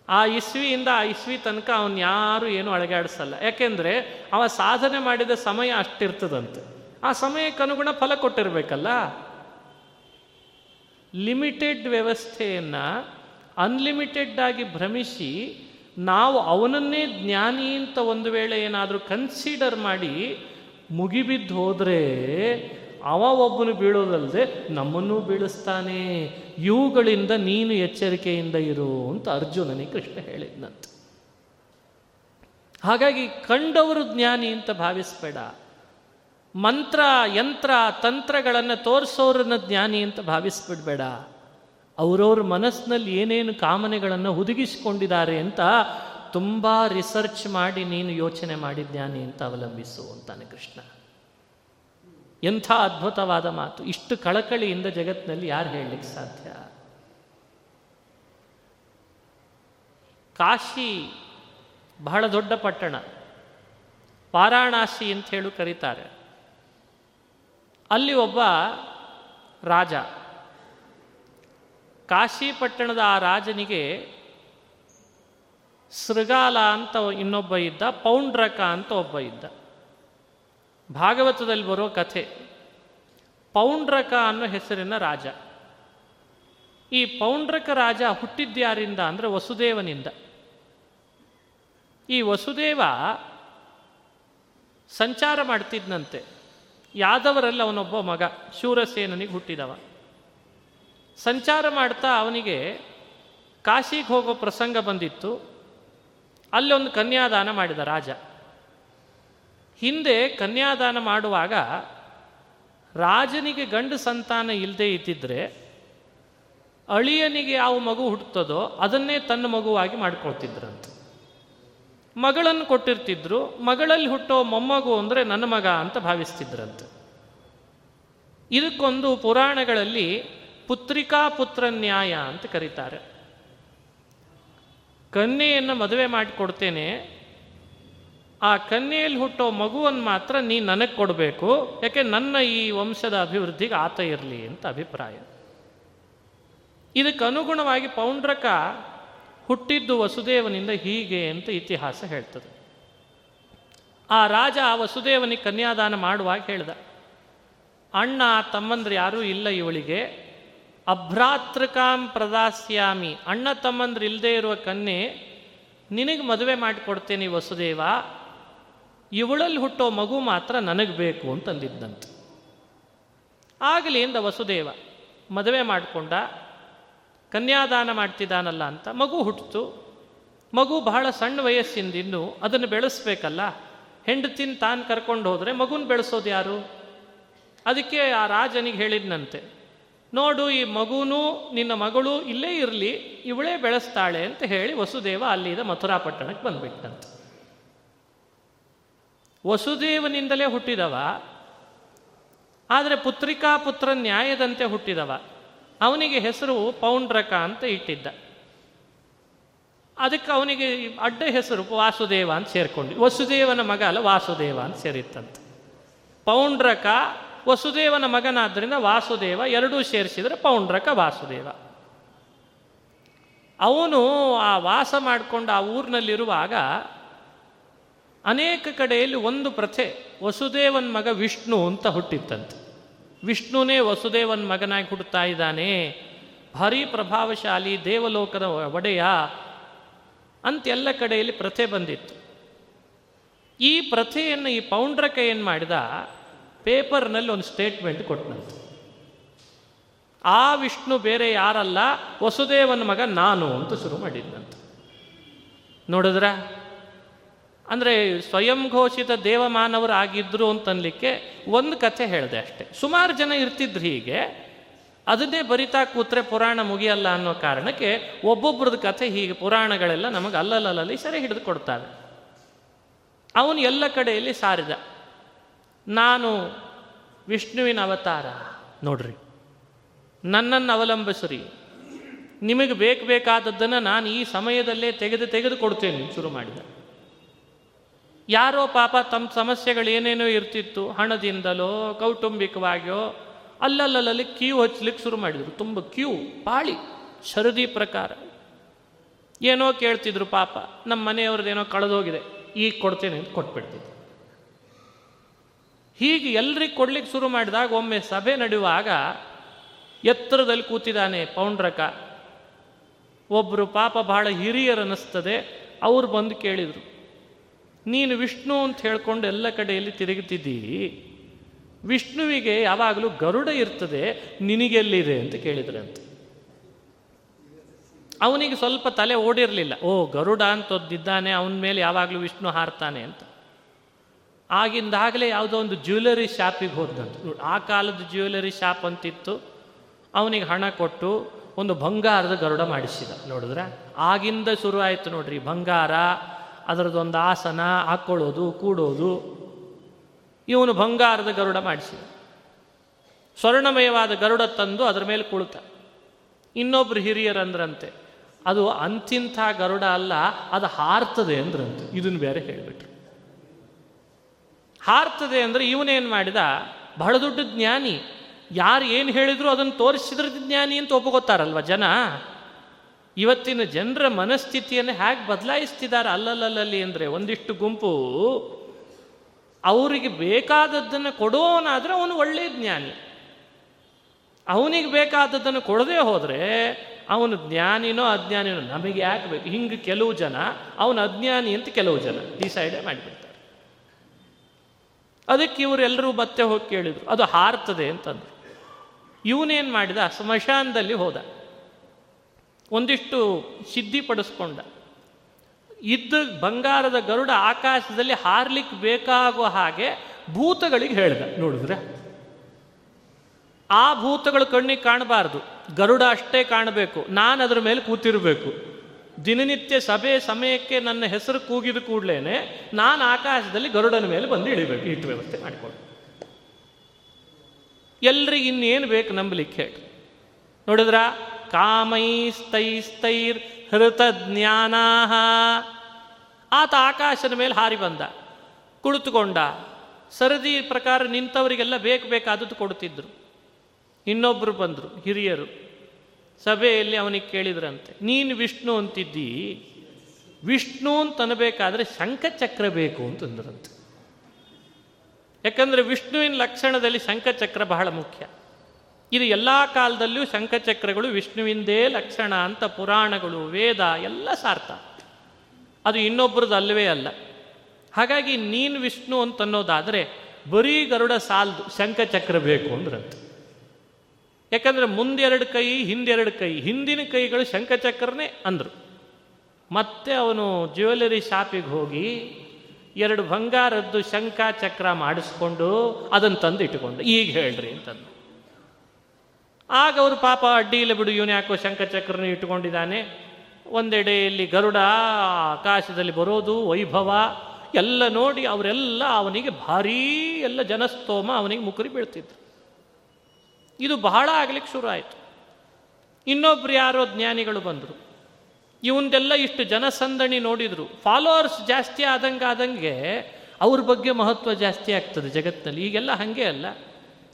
ಆ ಇಸ್ವಿಯಿಂದ ಆ ಇಸ್ವಿ ತನಕ ಅವನು ಯಾರು ಏನು ಅಳಗಾಡಿಸಲ್ಲ. ಯಾಕೆಂದರೆ ಅವ ಸಾಧನೆ ಮಾಡಿದ ಸಮಯ ಅಷ್ಟಿರ್ತದಂತೆ. ಆ ಸಮಯಕ್ಕೆ ಅನುಗುಣ ಫಲ ಕೊಟ್ಟಿರಬೇಕಲ್ಲ. ಲಿಮಿಟೆಡ್ ವ್ಯವಸ್ಥೆಯನ್ನು ಅನ್ಲಿಮಿಟೆಡ್ ಆಗಿ ಭ್ರಮಿಸಿ ನಾವು ಅವನನ್ನೇ ಜ್ಞಾನಿ ಅಂತ ಒಂದು ವೇಳೆ ಏನಾದರೂ ಕನ್ಸಿಡರ್ ಮಾಡಿ ಮುಗಿಬಿದ್ದು ಹೋದರೆ ಅವ ಒಬ್ಬನು ಬೀಳೋದಲ್ಲದೆ ನಮ್ಮನ್ನೂ ಬೀಳಿಸ್ತಾನೆ. ಇವುಗಳಿಂದ ನೀನು ಎಚ್ಚರಿಕೆಯಿಂದ ಇರು ಅಂತ ಅರ್ಜುನನಿಗೆ ಕೃಷ್ಣ ಹೇಳಿದ್ನಂತೆ. ಹಾಗಾಗಿ ಕಂಡವರು ಜ್ಞಾನಿ ಅಂತ ಭಾವಿಸ್ಬೇಡ. ಮಂತ್ರ, ಯಂತ್ರ, ತಂತ್ರಗಳನ್ನು ತೋರಿಸೋರನ್ನ ಜ್ಞಾನಿ ಅಂತ ಭಾವಿಸ್ಬಿಡ್ಬೇಡ. ಅವರವ್ರ ಮನಸ್ಸಿನಲ್ಲಿ ಏನೇನು ಕಾಮನೆಗಳನ್ನು ಹುದುಗಿಸಿಕೊಂಡಿದ್ದಾರೆ ಅಂತ ತುಂಬ ರಿಸರ್ಚ್ ಮಾಡಿ ನೀನು ಯೋಚನೆ ಮಾಡಿ ಜ್ಞಾನಿ ಅಂತ ಅವಲಂಬಿಸು ಅಂತಾನೆ ಕೃಷ್ಣ. ಎಂಥ ಅದ್ಭುತವಾದ ಮಾತು. ಇಷ್ಟು ಕಳಕಳಿಯಿಂದ ಜಗತ್ತಿನಲ್ಲಿ ಯಾರು ಹೇಳಲಿಕ್ಕೆ ಸಾಧ್ಯ? ಕಾಶಿ ಬಹಳ ದೊಡ್ಡ ಪಟ್ಟಣ. ವಾರಾಣಸಿ ಅಂತ ಹೇಳು ಕರೀತಾರೆ. ಅಲ್ಲಿ ಒಬ್ಬ ರಾಜ. ಕಾಶಿ ಪಟ್ಟಣದ ಆ ರಾಜನಿಗೆ ಸೃಗಾಲ ಅಂತ ಇನ್ನೊಬ್ಬ ಇದ್ದ, ಪೌಂಡ್ರಕ ಅಂತ ಒಬ್ಬ ಇದ್ದ. ಭಾಗವತದಲ್ಲಿ ಬರೋ ಕಥೆ, ಪೌಂಡ್ರಕ ಅನ್ನೋ ಹೆಸರಿನ ರಾಜ. ಈ ಪೌಂಡ್ರಕ ರಾಜ ಹುಟ್ಟಿದ್ಯಾರಿಂದ ಅಂದರೆ ವಸುದೇವನಿಂದ. ಈ ವಸುದೇವ ಸಂಚಾರ ಮಾಡ್ತಿದ್ನಂತೆ. ಯಾದವರಲ್ಲಿ ಅವನೊಬ್ಬ ಮಗ, ಶೂರಸೇನನಿಗೆ ಹುಟ್ಟಿದವ. ಸಂಚಾರ ಮಾಡ್ತಾ ಅವನಿಗೆ ಕಾಶಿಗೆ ಹೋಗೋ ಪ್ರಸಂಗ ಬಂದಿತ್ತು. ಅಲ್ಲೊಂದು ಕನ್ಯಾದಾನ ಮಾಡಿದ ರಾಜ. ಹಿಂದೆ ಕನ್ಯಾದಾನ ಮಾಡುವಾಗ ರಾಜನಿಗೆ ಗಂಡು ಸಂತಾನ ಇಲ್ಲದೆ ಇದ್ದಿದ್ರೆ ಅಳಿಯನಿಗೆ ಯಾವ ಮಗು ಹುಟ್ಟುತ್ತದೋ ಅದನ್ನೇ ತನ್ನ ಮಗುವಾಗಿ ಮಾಡ್ಕೊಳ್ತಿದ್ರಂತೆ. ಮಗಳನ್ನು ಕೊಟ್ಟಿರ್ತಿದ್ರು, ಮಗಳಲ್ಲಿ ಹುಟ್ಟೋ ಮೊಮ್ಮಗು ಅಂದರೆ ನನ್ನ ಮಗ ಅಂತ ಭಾವಿಸ್ತಿದ್ರಂತೆ. ಇದಕ್ಕೊಂದು ಪುರಾಣಗಳಲ್ಲಿ ಪುತ್ರಿಕಾ ಪುತ್ರ ನ್ಯಾಯ ಅಂತ ಕರೀತಾರೆ. ಕನ್ಯೆಯನ್ನು ಮದುವೆ ಮಾಡಿಕೊಡ್ತೇನೆ ಆ ಕನ್ಯೆಯಲ್ಲಿ ಹುಟ್ಟೋ ಮಗುವನ್ನು ಮಾತ್ರ ನೀ ನನಗೆ ಕೊಡಬೇಕು, ಯಾಕೆ ನನ್ನ ಈ ವಂಶದ ಅಭಿವೃದ್ಧಿಗೆ ಆತ ಇರಲಿ ಅಂತ ಅಭಿಪ್ರಾಯ. ಇದಕ್ಕೆ ಅನುಗುಣವಾಗಿ ಪೌಂಡ್ರಕ ಹುಟ್ಟಿದ್ದು ವಸುದೇವನಿಂದ ಹೀಗೆ ಅಂತ ಇತಿಹಾಸ ಹೇಳ್ತದೆ. ಆ ರಾಜ ಆ ವಸುದೇವನಿಗೆ ಕನ್ಯಾದಾನ ಮಾಡುವಾಗ ಹೇಳ್ದ, ಅಣ್ಣ, ತಮ್ಮಂದ್ರೆ ಯಾರೂ ಇಲ್ಲ ಇವಳಿಗೆ. ಅಭ್ರಾತೃಕಾಂ ಪ್ರದಾಸ್ಯಾಮಿ. ಅಣ್ಣ, ತಮ್ಮಂದ್ರೆ ಇಲ್ಲದೆ ಇರುವ ಕನ್ಯೆ, ನಿನಗೆ ಮದುವೆ ಮಾಡಿಕೊಡ್ತೇನೆ ವಸುದೇವ. ಇವಳಲ್ಲಿ ಹುಟ್ಟೋ ಮಗು ಮಾತ್ರ ನನಗೆ ಬೇಕು ಅಂತಂದಿದ್ದಂತೆ. ಆಗಲಿ ಎಂದ ವಸುದೇವ ಮದುವೆ ಮಾಡಿಕೊಂಡ, ಕನ್ಯಾದಾನ ಮಾಡ್ತಿದ್ದಾನಲ್ಲ ಅಂತ ಮಗು ಹುಟ್ಟಿತು ಮಗು ಬಹಳ ಸಣ್ಣ ವಯಸ್ಸಿಂದ ಇನ್ನು ಅದನ್ನು ಬೆಳೆಸ್ಬೇಕಲ್ಲ, ಹೆಂಡತಿನ ತಾನು ಕರ್ಕೊಂಡು ಹೋದರೆ ಮಗುನ ಬೆಳೆಸೋದು ಯಾರು? ಅದಕ್ಕೆ ಆ ರಾಜನಿಗೆ ಹೇಳಿದ್ನಂತೆ, ನೋಡು, ಈ ಮಗುನೂ ನಿನ್ನ ಮಗಳು ಇಲ್ಲೇ ಇರಲಿ, ಇವಳೇ ಬೆಳೆಸ್ತಾಳೆ ಅಂತ ಹೇಳಿ ವಸುದೇವ ಅಲ್ಲಿದ ಮಥುರಾ ಪಟ್ಟಣಕ್ಕೆ ಬಂದ್ಬಿಟ್ಟಂತೆ ವಸುದೇವನಿಂದಲೇ ಹುಟ್ಟಿದವ. ಆದರೆ ಪುತ್ರಿಕಾ ಪುತ್ರ ನ್ಯಾಯದಂತೆ ಹುಟ್ಟಿದವ. ಅವನಿಗೆ ಹೆಸರು ಪೌಂಡ್ರಕ ಅಂತ ಇಟ್ಟಿದ್ದ. ಅದಕ್ಕೆ ಅವನಿಗೆ ಅಡ್ಡ ಹೆಸರು ವಾಸುದೇವ ಅಂತ ಸೇರ್ಕೊಂಡು. ವಸುದೇವನ ಮಗ ಅಲ್ಲ, ವಾಸುದೇವ ಅಂತ ಸೇರಿತ್ತಂತೆ. ಪೌಂಡ್ರಕ ವಸುದೇವನ ಮಗನಾದ್ರಿಂದ ವಾಸುದೇವ ಎರಡೂ ಸೇರಿಸಿದರೆ ಪೌಂಡ್ರಕ ವಾಸುದೇವ. ಅವನು ಆ ವಾಸ ಮಾಡಿಕೊಂಡು ಆ ಊರಿನಲ್ಲಿರುವಾಗ ಅನೇಕ ಕಡೆಯಲ್ಲಿ ಒಂದು ಪ್ರಥೆ, ವಸುದೇವನ ಮಗ ವಿಷ್ಣು ಅಂತ ಹುಟ್ಟಿತ್ತಂತೆ. ವಿಷ್ಣುನೇ ವಸುದೇವನ ಮಗನಾಗಿ ಹುಟ್ಟುತ್ತಾ ಇದ್ದಾನೆ. ಭಾರೀ ಪ್ರಭಾವಶಾಲಿ ದೇವಲೋಕದ ಒಡೆಯ ಅಂತೆಲ್ಲ ಕಡೆಯಲ್ಲಿ ಪ್ರಥೆ ಬಂದಿತ್ತು. ಈ ಪ್ರಥೆಯನ್ನು ಈ ಪೌಂಡ್ರಕ ಏನು ಮಾಡಿದ? ಪೇಪರ್ನಲ್ಲಿ ಒಂದು ಸ್ಟೇಟ್ಮೆಂಟ್ ಕೊಟ್ಟನಂತೆ. ಆ ವಿಷ್ಣು ಬೇರೆ ಯಾರಲ್ಲ, ವಸುದೇವನ ಮಗ ನಾನು ಅಂತ ಶುರು ಮಾಡಿದ್ನಂತೆ. ನೋಡಿದ್ರ? ಅಂದರೆ ಸ್ವಯಂ ಘೋಷಿತ ದೇವಮಾನವರು ಆಗಿದ್ರು ಅಂತನ್ಲಿಕ್ಕೆ ಒಂದು ಕಥೆ ಹೇಳಿದೆ ಅಷ್ಟೆ. ಸುಮಾರು ಜನ ಇರ್ತಿದ್ರು ಹೀಗೆ. ಅದನ್ನೇ ಬರಿತಾ ಕೂತ್ರೆ ಪುರಾಣ ಮುಗಿಯಲ್ಲ ಅನ್ನೋ ಕಾರಣಕ್ಕೆ ಒಬ್ಬೊಬ್ರದ್ದು ಕಥೆ ಹೀಗೆ ಪುರಾಣಗಳೆಲ್ಲ ನಮಗೆ ಅಲ್ಲಲ್ಲಲ್ಲಿ ಸರಿ ಹಿಡಿದು ಕೊಡ್ತಾರೆ. ಅವನು ಎಲ್ಲ ಕಡೆಯಲ್ಲಿ ಸಾರಿದ. ನಾನು ವಿಷ್ಣುವಿನ ಅವತಾರ. ನೋಡ್ರಿ. ನನ್ನನ್ನು ಅವಲಂಬಿಸ್ರಿ. ನಿಮಗೆ ಬೇಕು ಬೇಕಾದದ್ದನ್ನು ನಾನು ಈ ಸಮಯದಲ್ಲೇ ತೆಗೆದು ತೆಗೆದು ಕೊಡ್ತೇನೆ, ಶುರು ಮಾಡಿದ. ಯಾರೋ ಪಾಪ ತಮ್ಮ ಸಮಸ್ಯೆಗಳು ಏನೇನೋ ಇರ್ತಿತ್ತು ಹಣದಿಂದಲೋ, ಕೌಟುಂಬಿಕವಾಗಿಯೋ, ಅಲ್ಲಲ್ಲಲ್ಲಿ ಕ್ಯೂ ಹಚ್ಚಲಿಕ್ಕೆ ಶುರು ಮಾಡಿದರು. ತುಂಬ ಕ್ಯೂ, ಪಾಳಿ ಶರದಿ ಪ್ರಕಾರ. ಏನೋ ಕೇಳ್ತಿದ್ರು ಪಾಪ, ನಮ್ಮ ಮನೆಯವ್ರದ್ದೇನೋ ಕಳೆದೋಗಿದೆ, ಈಗ ಕೊಡ್ತೇನೆ ಅಂತ ಕೊಟ್ಬಿಡ್ತಿದ್ರು. ಹೀಗೆ ಎಲ್ರಿಗೆ ಕೊಡ್ಲಿಕ್ಕೆ ಶುರು ಮಾಡಿದಾಗ, ಒಮ್ಮೆ ಸಭೆ ನಡೆಯುವಾಗ ಎತ್ತರದಲ್ಲಿ ಕೂತಿದ್ದಾನೆ ಪೌಂಡ್ರಕ. ಒಬ್ಬರು ಪಾಪ ಬಹಳ ಹಿರಿಯರನ್ನಿಸ್ತದೆ, ಅವ್ರು ಬಂದು ಕೇಳಿದರು ನೀನು ವಿಷ್ಣು ಅಂತ ಹೇಳ್ಕೊಂಡು ಎಲ್ಲ ಕಡೆಯಲ್ಲಿ ತಿರುಗುತ್ತಿದ್ದೀರಿ ವಿಷ್ಣುವಿಗೆ ಯಾವಾಗಲೂ ಗರುಡ ಇರ್ತದೆ, ನಿನಗೆಲ್ಲಿದೆ ಅಂತ ಕೇಳಿದ್ರಂತೆ. ಅವನಿಗೆ ಸ್ವಲ್ಪ ತಲೆ ಓಡಿರಲಿಲ್ಲ. ಓ, ಗರುಡ ಅಂತೊದ್ದಿದ್ದಾನೆ, ಅವನ ಮೇಲೆ ಯಾವಾಗಲೂ ವಿಷ್ಣು ಹಾರ್ತಾನೆ ಅಂತ. ಆಗಿಂದಾಗಲೇ ಯಾವುದೋ ಒಂದು ಜ್ಯುವೆಲರಿ ಶಾಪಿಗೆ ಹೋದಂತ ಆ ಕಾಲದ ಜ್ಯುವೆಲರಿ ಶಾಪ್ ಅಂತಿತ್ತು. ಅವನಿಗೆ ಹಣ ಕೊಟ್ಟು ಒಂದು ಬಂಗಾರದ ಗರುಡ ಮಾಡಿಸಿದ. ನೋಡಿದ್ರೆ? ಆಗಿಂದ ಶುರುವಾಯಿತು ನೋಡ್ರಿ, ಬಂಗಾರ ಅದರದೊಂದು ಆಸನ ಹಾಕ್ಕೊಳ್ಳೋದು, ಕೂಡೋದು. ಇವನು ಬಂಗಾರದ ಗರುಡ ಮಾಡಿಸಿದ. ಸ್ವರ್ಣಮಯವಾದ ಗರುಡ ತಂದು ಅದರ ಮೇಲೆ ಕುಳಿತ. ಇನ್ನೊಬ್ರು ಹಿರಿಯರಂದ್ರಂತೆ, ಅದು ಅಂತಿಂಥ ಗರುಡ ಅಲ್ಲ, ಅದು ಹಾರ್ತದೆ ಅಂದ್ರಂತೆ. ಇದನ್ನು ಬೇರೆ ಹೇಳಿಬಿಟ್ರು. ಹಾರ್ತದೆ ಅಂದರೆ ಇವನೇನು ಮಾಡಿದ? ಬಹಳ ದೊಡ್ಡ ಜ್ಞಾನಿ. ಯಾರು ಏನು ಹೇಳಿದ್ರು ಅದನ್ನು ತೋರಿಸಿದ್ರೆ ಜ್ಞಾನಿ ಅಂತ ಒಪ್ಪಗೋತಾರಲ್ವ ಜನ? ಇವತ್ತಿನ ಜನರ ಮನಸ್ಥಿತಿಯನ್ನು ಹೇಗೆ ಬದಲಾಯಿಸ್ತಿದ್ದಾರೆ ಅಲ್ಲಲ್ಲಲ್ಲಿ ಅಂದರೆ ಒಂದಿಷ್ಟು ಗುಂಪು ಅವರಿಗೆ ಬೇಕಾದದ್ದನ್ನು ಕೊಡೋನಾದರೆ ಅವನು ಒಳ್ಳೆಯ ಜ್ಞಾನಿ. ಅವನಿಗೆ ಬೇಕಾದದ್ದನ್ನು ಕೊಡದೇ ಹೋದರೆ ಅವನು ಜ್ಞಾನಿನೋ ಅಜ್ಞಾನಿನೋ ನಮಗೆ ಯಾಕೆ ಬೇಕು? ಹಿಂಗೆ ಕೆಲವು ಜನ, ಅವನು ಅಜ್ಞಾನಿ ಅಂತ ಕೆಲವು ಜನ ಡಿಸೈಡೇ ಮಾಡಿಬಿಡ್ತಾರೆ. ಅದಕ್ಕೆ ಇವರೆಲ್ಲರೂ ಮತ್ತೆ ಹೋಗಿ ಕೇಳಿದರು, ಅದು ಹಾರ್ತದೆ ಅಂತಂದ್ರು. ಇವನೇನು ಮಾಡಿದ? ಸ್ಮಶಾನದಲ್ಲಿ ಹೋದ. ಒಂದಿಷ್ಟು ಸಿದ್ಧಿಪಡಿಸ್ಕೊಂಡ. ಇದ್ದ ಬಂಗಾರದ ಗರುಡ ಆಕಾಶದಲ್ಲಿ ಹಾರ್ಲಿಕ್ಕೆ ಬೇಕಾಗುವ ಹಾಗೆ ಭೂತಗಳಿಗೆ ಹೇಳಿದ. ನೋಡಿದ್ರೆ? ಆ ಭೂತಗಳು ಕಣ್ಣಿಗೆ ಕಾಣಬಾರ್ದು. ಗರುಡ ಅಷ್ಟೇ ಕಾಣಬೇಕು. ನಾನು ಅದರ ಮೇಲೆ ಕೂತಿರಬೇಕು. ದಿನನಿತ್ಯ ಸಭೆ ಸಮಯಕ್ಕೆ ನನ್ನ ಹೆಸರು ಕೂಗಿದ ಕೂಡಲೇ ನಾನು ಆಕಾಶದಲ್ಲಿ ಗರುಡನ ಮೇಲೆ ಬಂದು ಇಳಿಬೇಕು. ಇಟ್ಟು ವ್ಯವಸ್ಥೆ ಮಾಡಿಕೊಂಡು. ಎಲ್ರಿಗೆ ಇನ್ನೇನು ಬೇಕು ನಂಬಲಿಕ್ಕೆ ಹೇಳಿ. ನೋಡಿದ್ರ? ಕಾಮೈಸ್ತೈಸ್ತೈರ್ ಹೃತ ಜ್ಞಾನಾ ಆತ ಆಕಾಶದ ಮೇಲೆ ಹಾರಿ ಬಂದ, ಕುಳಿತುಕೊಂಡ. ಸರದಿ ಪ್ರಕಾರ ನಿಂತವರಿಗೆಲ್ಲ ಬೇಕು ಬೇಕಾದದ್ದು ಕೊಡ್ತಿದ್ರು ಇನ್ನೊಬ್ಬರು ಬಂದರು, ಹಿರಿಯರು. ಸಭೆಯಲ್ಲಿ ಅವನಿಗೆ ಕೇಳಿದ್ರಂತೆ, ನೀನು ವಿಷ್ಣು ಅಂತಿದ್ದಿ? ವಿಷ್ಣು ಅಂತನಬೇಕಾದ್ರೆ ಶಂಖಚಕ್ರ ಬೇಕು ಅಂತಂದ್ರಂತೆ. ಯಾಕಂದರೆ ವಿಷ್ಣುವಿನ ಲಕ್ಷಣದಲ್ಲಿ ಶಂಖಚಕ್ರ ಬಹಳ ಮುಖ್ಯ. ಇದು ಎಲ್ಲ ಕಾಲದಲ್ಲೂ ಶಂಖಚಕ್ರಗಳು ವಿಷ್ಣುವಿಂದೇ ಲಕ್ಷಣ ಅಂತ ಪುರಾಣಗಳು, ವೇದ ಎಲ್ಲ ಸಾರ್ಥ. ಅದು ಇನ್ನೊಬ್ಬರದ್ದು ಅಲ್ಲವೇ ಅಲ್ಲ. ಹಾಗಾಗಿ ನೀನು ವಿಷ್ಣು ಅಂತ ಅನ್ನೋದಾದರೆ ಬರೀ ಗರುಡ ಸಾಲದು ಶಂಖಚಕ್ರ ಬೇಕು ಅಂದ್ರಂತೆ. ಯಾಕಂದರೆ ಮುಂದೆರಡು ಕೈ, ಹಿಂದೆರಡು ಕೈ, ಹಿಂದಿನ ಕೈಗಳು ಶಂಖಚಕ್ರನೇ ಅಂದರು. ಮತ್ತೆ ಅವನು ಜ್ಯುವೆಲರಿ ಶಾಪಿಗೆ ಹೋಗಿ ಎರಡು ಬಂಗಾರದ್ದು ಶಂಖ ಚಕ್ರ ಮಾಡಿಸ್ಕೊಂಡು ಅದನ್ನು ತಂದು ಇಟ್ಟುಕೊಂಡು ಈಗ ಹೇಳ್ರಿ ಅಂತಂದು. ಆಗ ಅವರು ಪಾಪ ಅಡ್ಡಿ ಇಲ್ಲ ಬಿಡು, ಇವನು ಯಾಕೋ ಶಂಖಚಕ್ರನ ಇಟ್ಟುಕೊಂಡಿದ್ದಾನೆ. ಒಂದೆಡೆಯಲ್ಲಿ ಗರುಡ ಆಕಾಶದಲ್ಲಿ ಬರೋದು, ವೈಭವ, ಎಲ್ಲ ನೋಡಿ ಅವರೆಲ್ಲ ಅವನಿಗೆ ಭಾರೀ ಎಲ್ಲ ಜನಸ್ತೋಮ ಅವನಿಗೆ ಮುಕುರಿ ಬೀಳ್ತಿದ್ರು. ಇದು ಬಹಳ ಆಗ್ಲಿಕ್ಕೆ ಶುರು ಆಯಿತು. ಇನ್ನೊಬ್ರು ಯಾರೋ ಜ್ಞಾನಿಗಳು ಬಂದರು. ಇವಂದೆಲ್ಲ ಇಷ್ಟು ಜನಸಂದಣಿ ನೋಡಿದ್ರು. ಫಾಲೋವರ್ಸ್ ಜಾಸ್ತಿ ಆದಂಗೆ ಆದಂಗೆ ಅವ್ರ ಬಗ್ಗೆ ಮಹತ್ವ ಜಾಸ್ತಿ ಆಗ್ತದೆ ಜಗತ್ತಿನಲ್ಲಿ ಈಗೆಲ್ಲ ಹಾಗೆ ಅಲ್ಲ.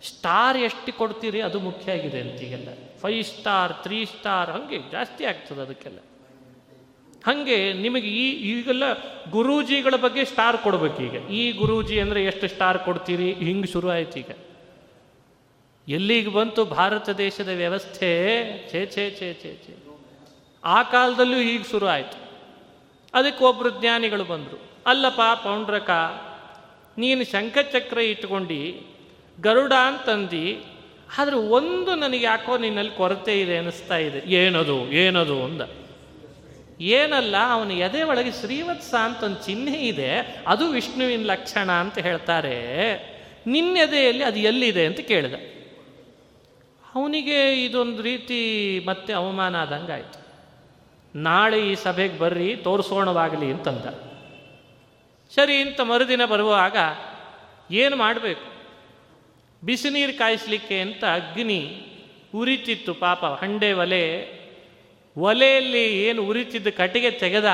ಸ್ಟಾರ್ ಎಷ್ಟು ಕೊಡ್ತೀರಿ ಅದು ಮುಖ್ಯ ಆಗಿದೆ ಅಂತ ಈಗೆಲ್ಲ ಫೈವ್ ಸ್ಟಾರ್ ತ್ರೀ ಸ್ಟಾರ್ ಹಾಗೆ ಜಾಸ್ತಿ ಆಗ್ತದೆ ಅದಕ್ಕೆಲ್ಲ. ಹಾಗೆ ನಿಮಗೆ ಈ, ಈಗೆಲ್ಲ ಗುರೂಜಿಗಳ ಬಗ್ಗೆ ಸ್ಟಾರ್ ಕೊಡ್ಬೇಕು ಈಗ. ಈ ಗುರೂಜಿ ಅಂದರೆ ಎಷ್ಟು ಸ್ಟಾರ್ ಕೊಡ್ತೀರಿ? ಹಿಂಗೆ ಶುರು ಆಯ್ತು ಈಗ. ಎಲ್ಲಿಗೆ ಬಂತು? ಭಾರತ ದೇಶದ ವ್ಯವಸ್ಥೆ? ಛೇ ಛೇ ಛೇ ಛೇ ಛೇ. ಆ ಕಾಲದಲ್ಲೂ ಈಗ ಶುರು ಆಯಿತು. ಅದಕ್ಕೆ ಒಬ್ಬರು ಜ್ಞಾನಿಗಳು ಬಂದರು. ಅಲ್ಲಪ್ಪ, ಪೌಂಡ್ರಕ, ನೀನು ಶಂಖಚಕ್ರ ಇಟ್ಕೊಂಡು ಗರುಡ ಅಂತಂದು, ಆದರೆ ಒಂದು ನನಗೆ ಯಾಕೋ ನಿನ್ನಲ್ಲಿ ಕೊರತೆ ಇದೆ ಅನ್ನಿಸ್ತಾ ಇದೆ. ಏನದು ಏನದು ಅಂದ ಏನಲ್ಲ, ಅವನ ಎದೆ ಒಳಗೆ ಶ್ರೀವತ್ಸ ಅಂತ ಒಂದು ಚಿಹ್ನೆ ಇದೆ, ಅದು ವಿಷ್ಣುವಿನ ಲಕ್ಷಣ ಅಂತ ಹೇಳ್ತಾರೆ. ನಿನ್ನೆದೆಯಲ್ಲಿ ಅದು ಎಲ್ಲಿದೆ ಅಂತ ಕೇಳಿದ. ಅವನಿಗೆ ಇದೊಂದು ರೀತಿ ಮತ್ತೆ ಅವಮಾನ ಆದಂಗೆ ಆಯಿತು. ನಾಳೆ ಈ ಸಭೆಗೆ ಬರ್ರಿ, ತೋರಿಸೋಣವಾಗಲಿ ಅಂತಂದ. ಸರಿ, ಇಂಥ ಮರುದಿನ ಬರುವಾಗ ಏನು ಮಾಡಬೇಕು? ಬಿಸಿ ನೀರು ಕಾಯಿಸಲಿಕ್ಕೆ ಅಂತ ಅಗ್ನಿ ಉರಿತಿತ್ತು ಪಾಪ ಹಂಡೆ ಒಲೆ. ಒಲೆಯಲ್ಲಿ ಏನು ಉರಿತಿದ್ದ ಕಟ್ಟಿಗೆ ತೆಗೆದ,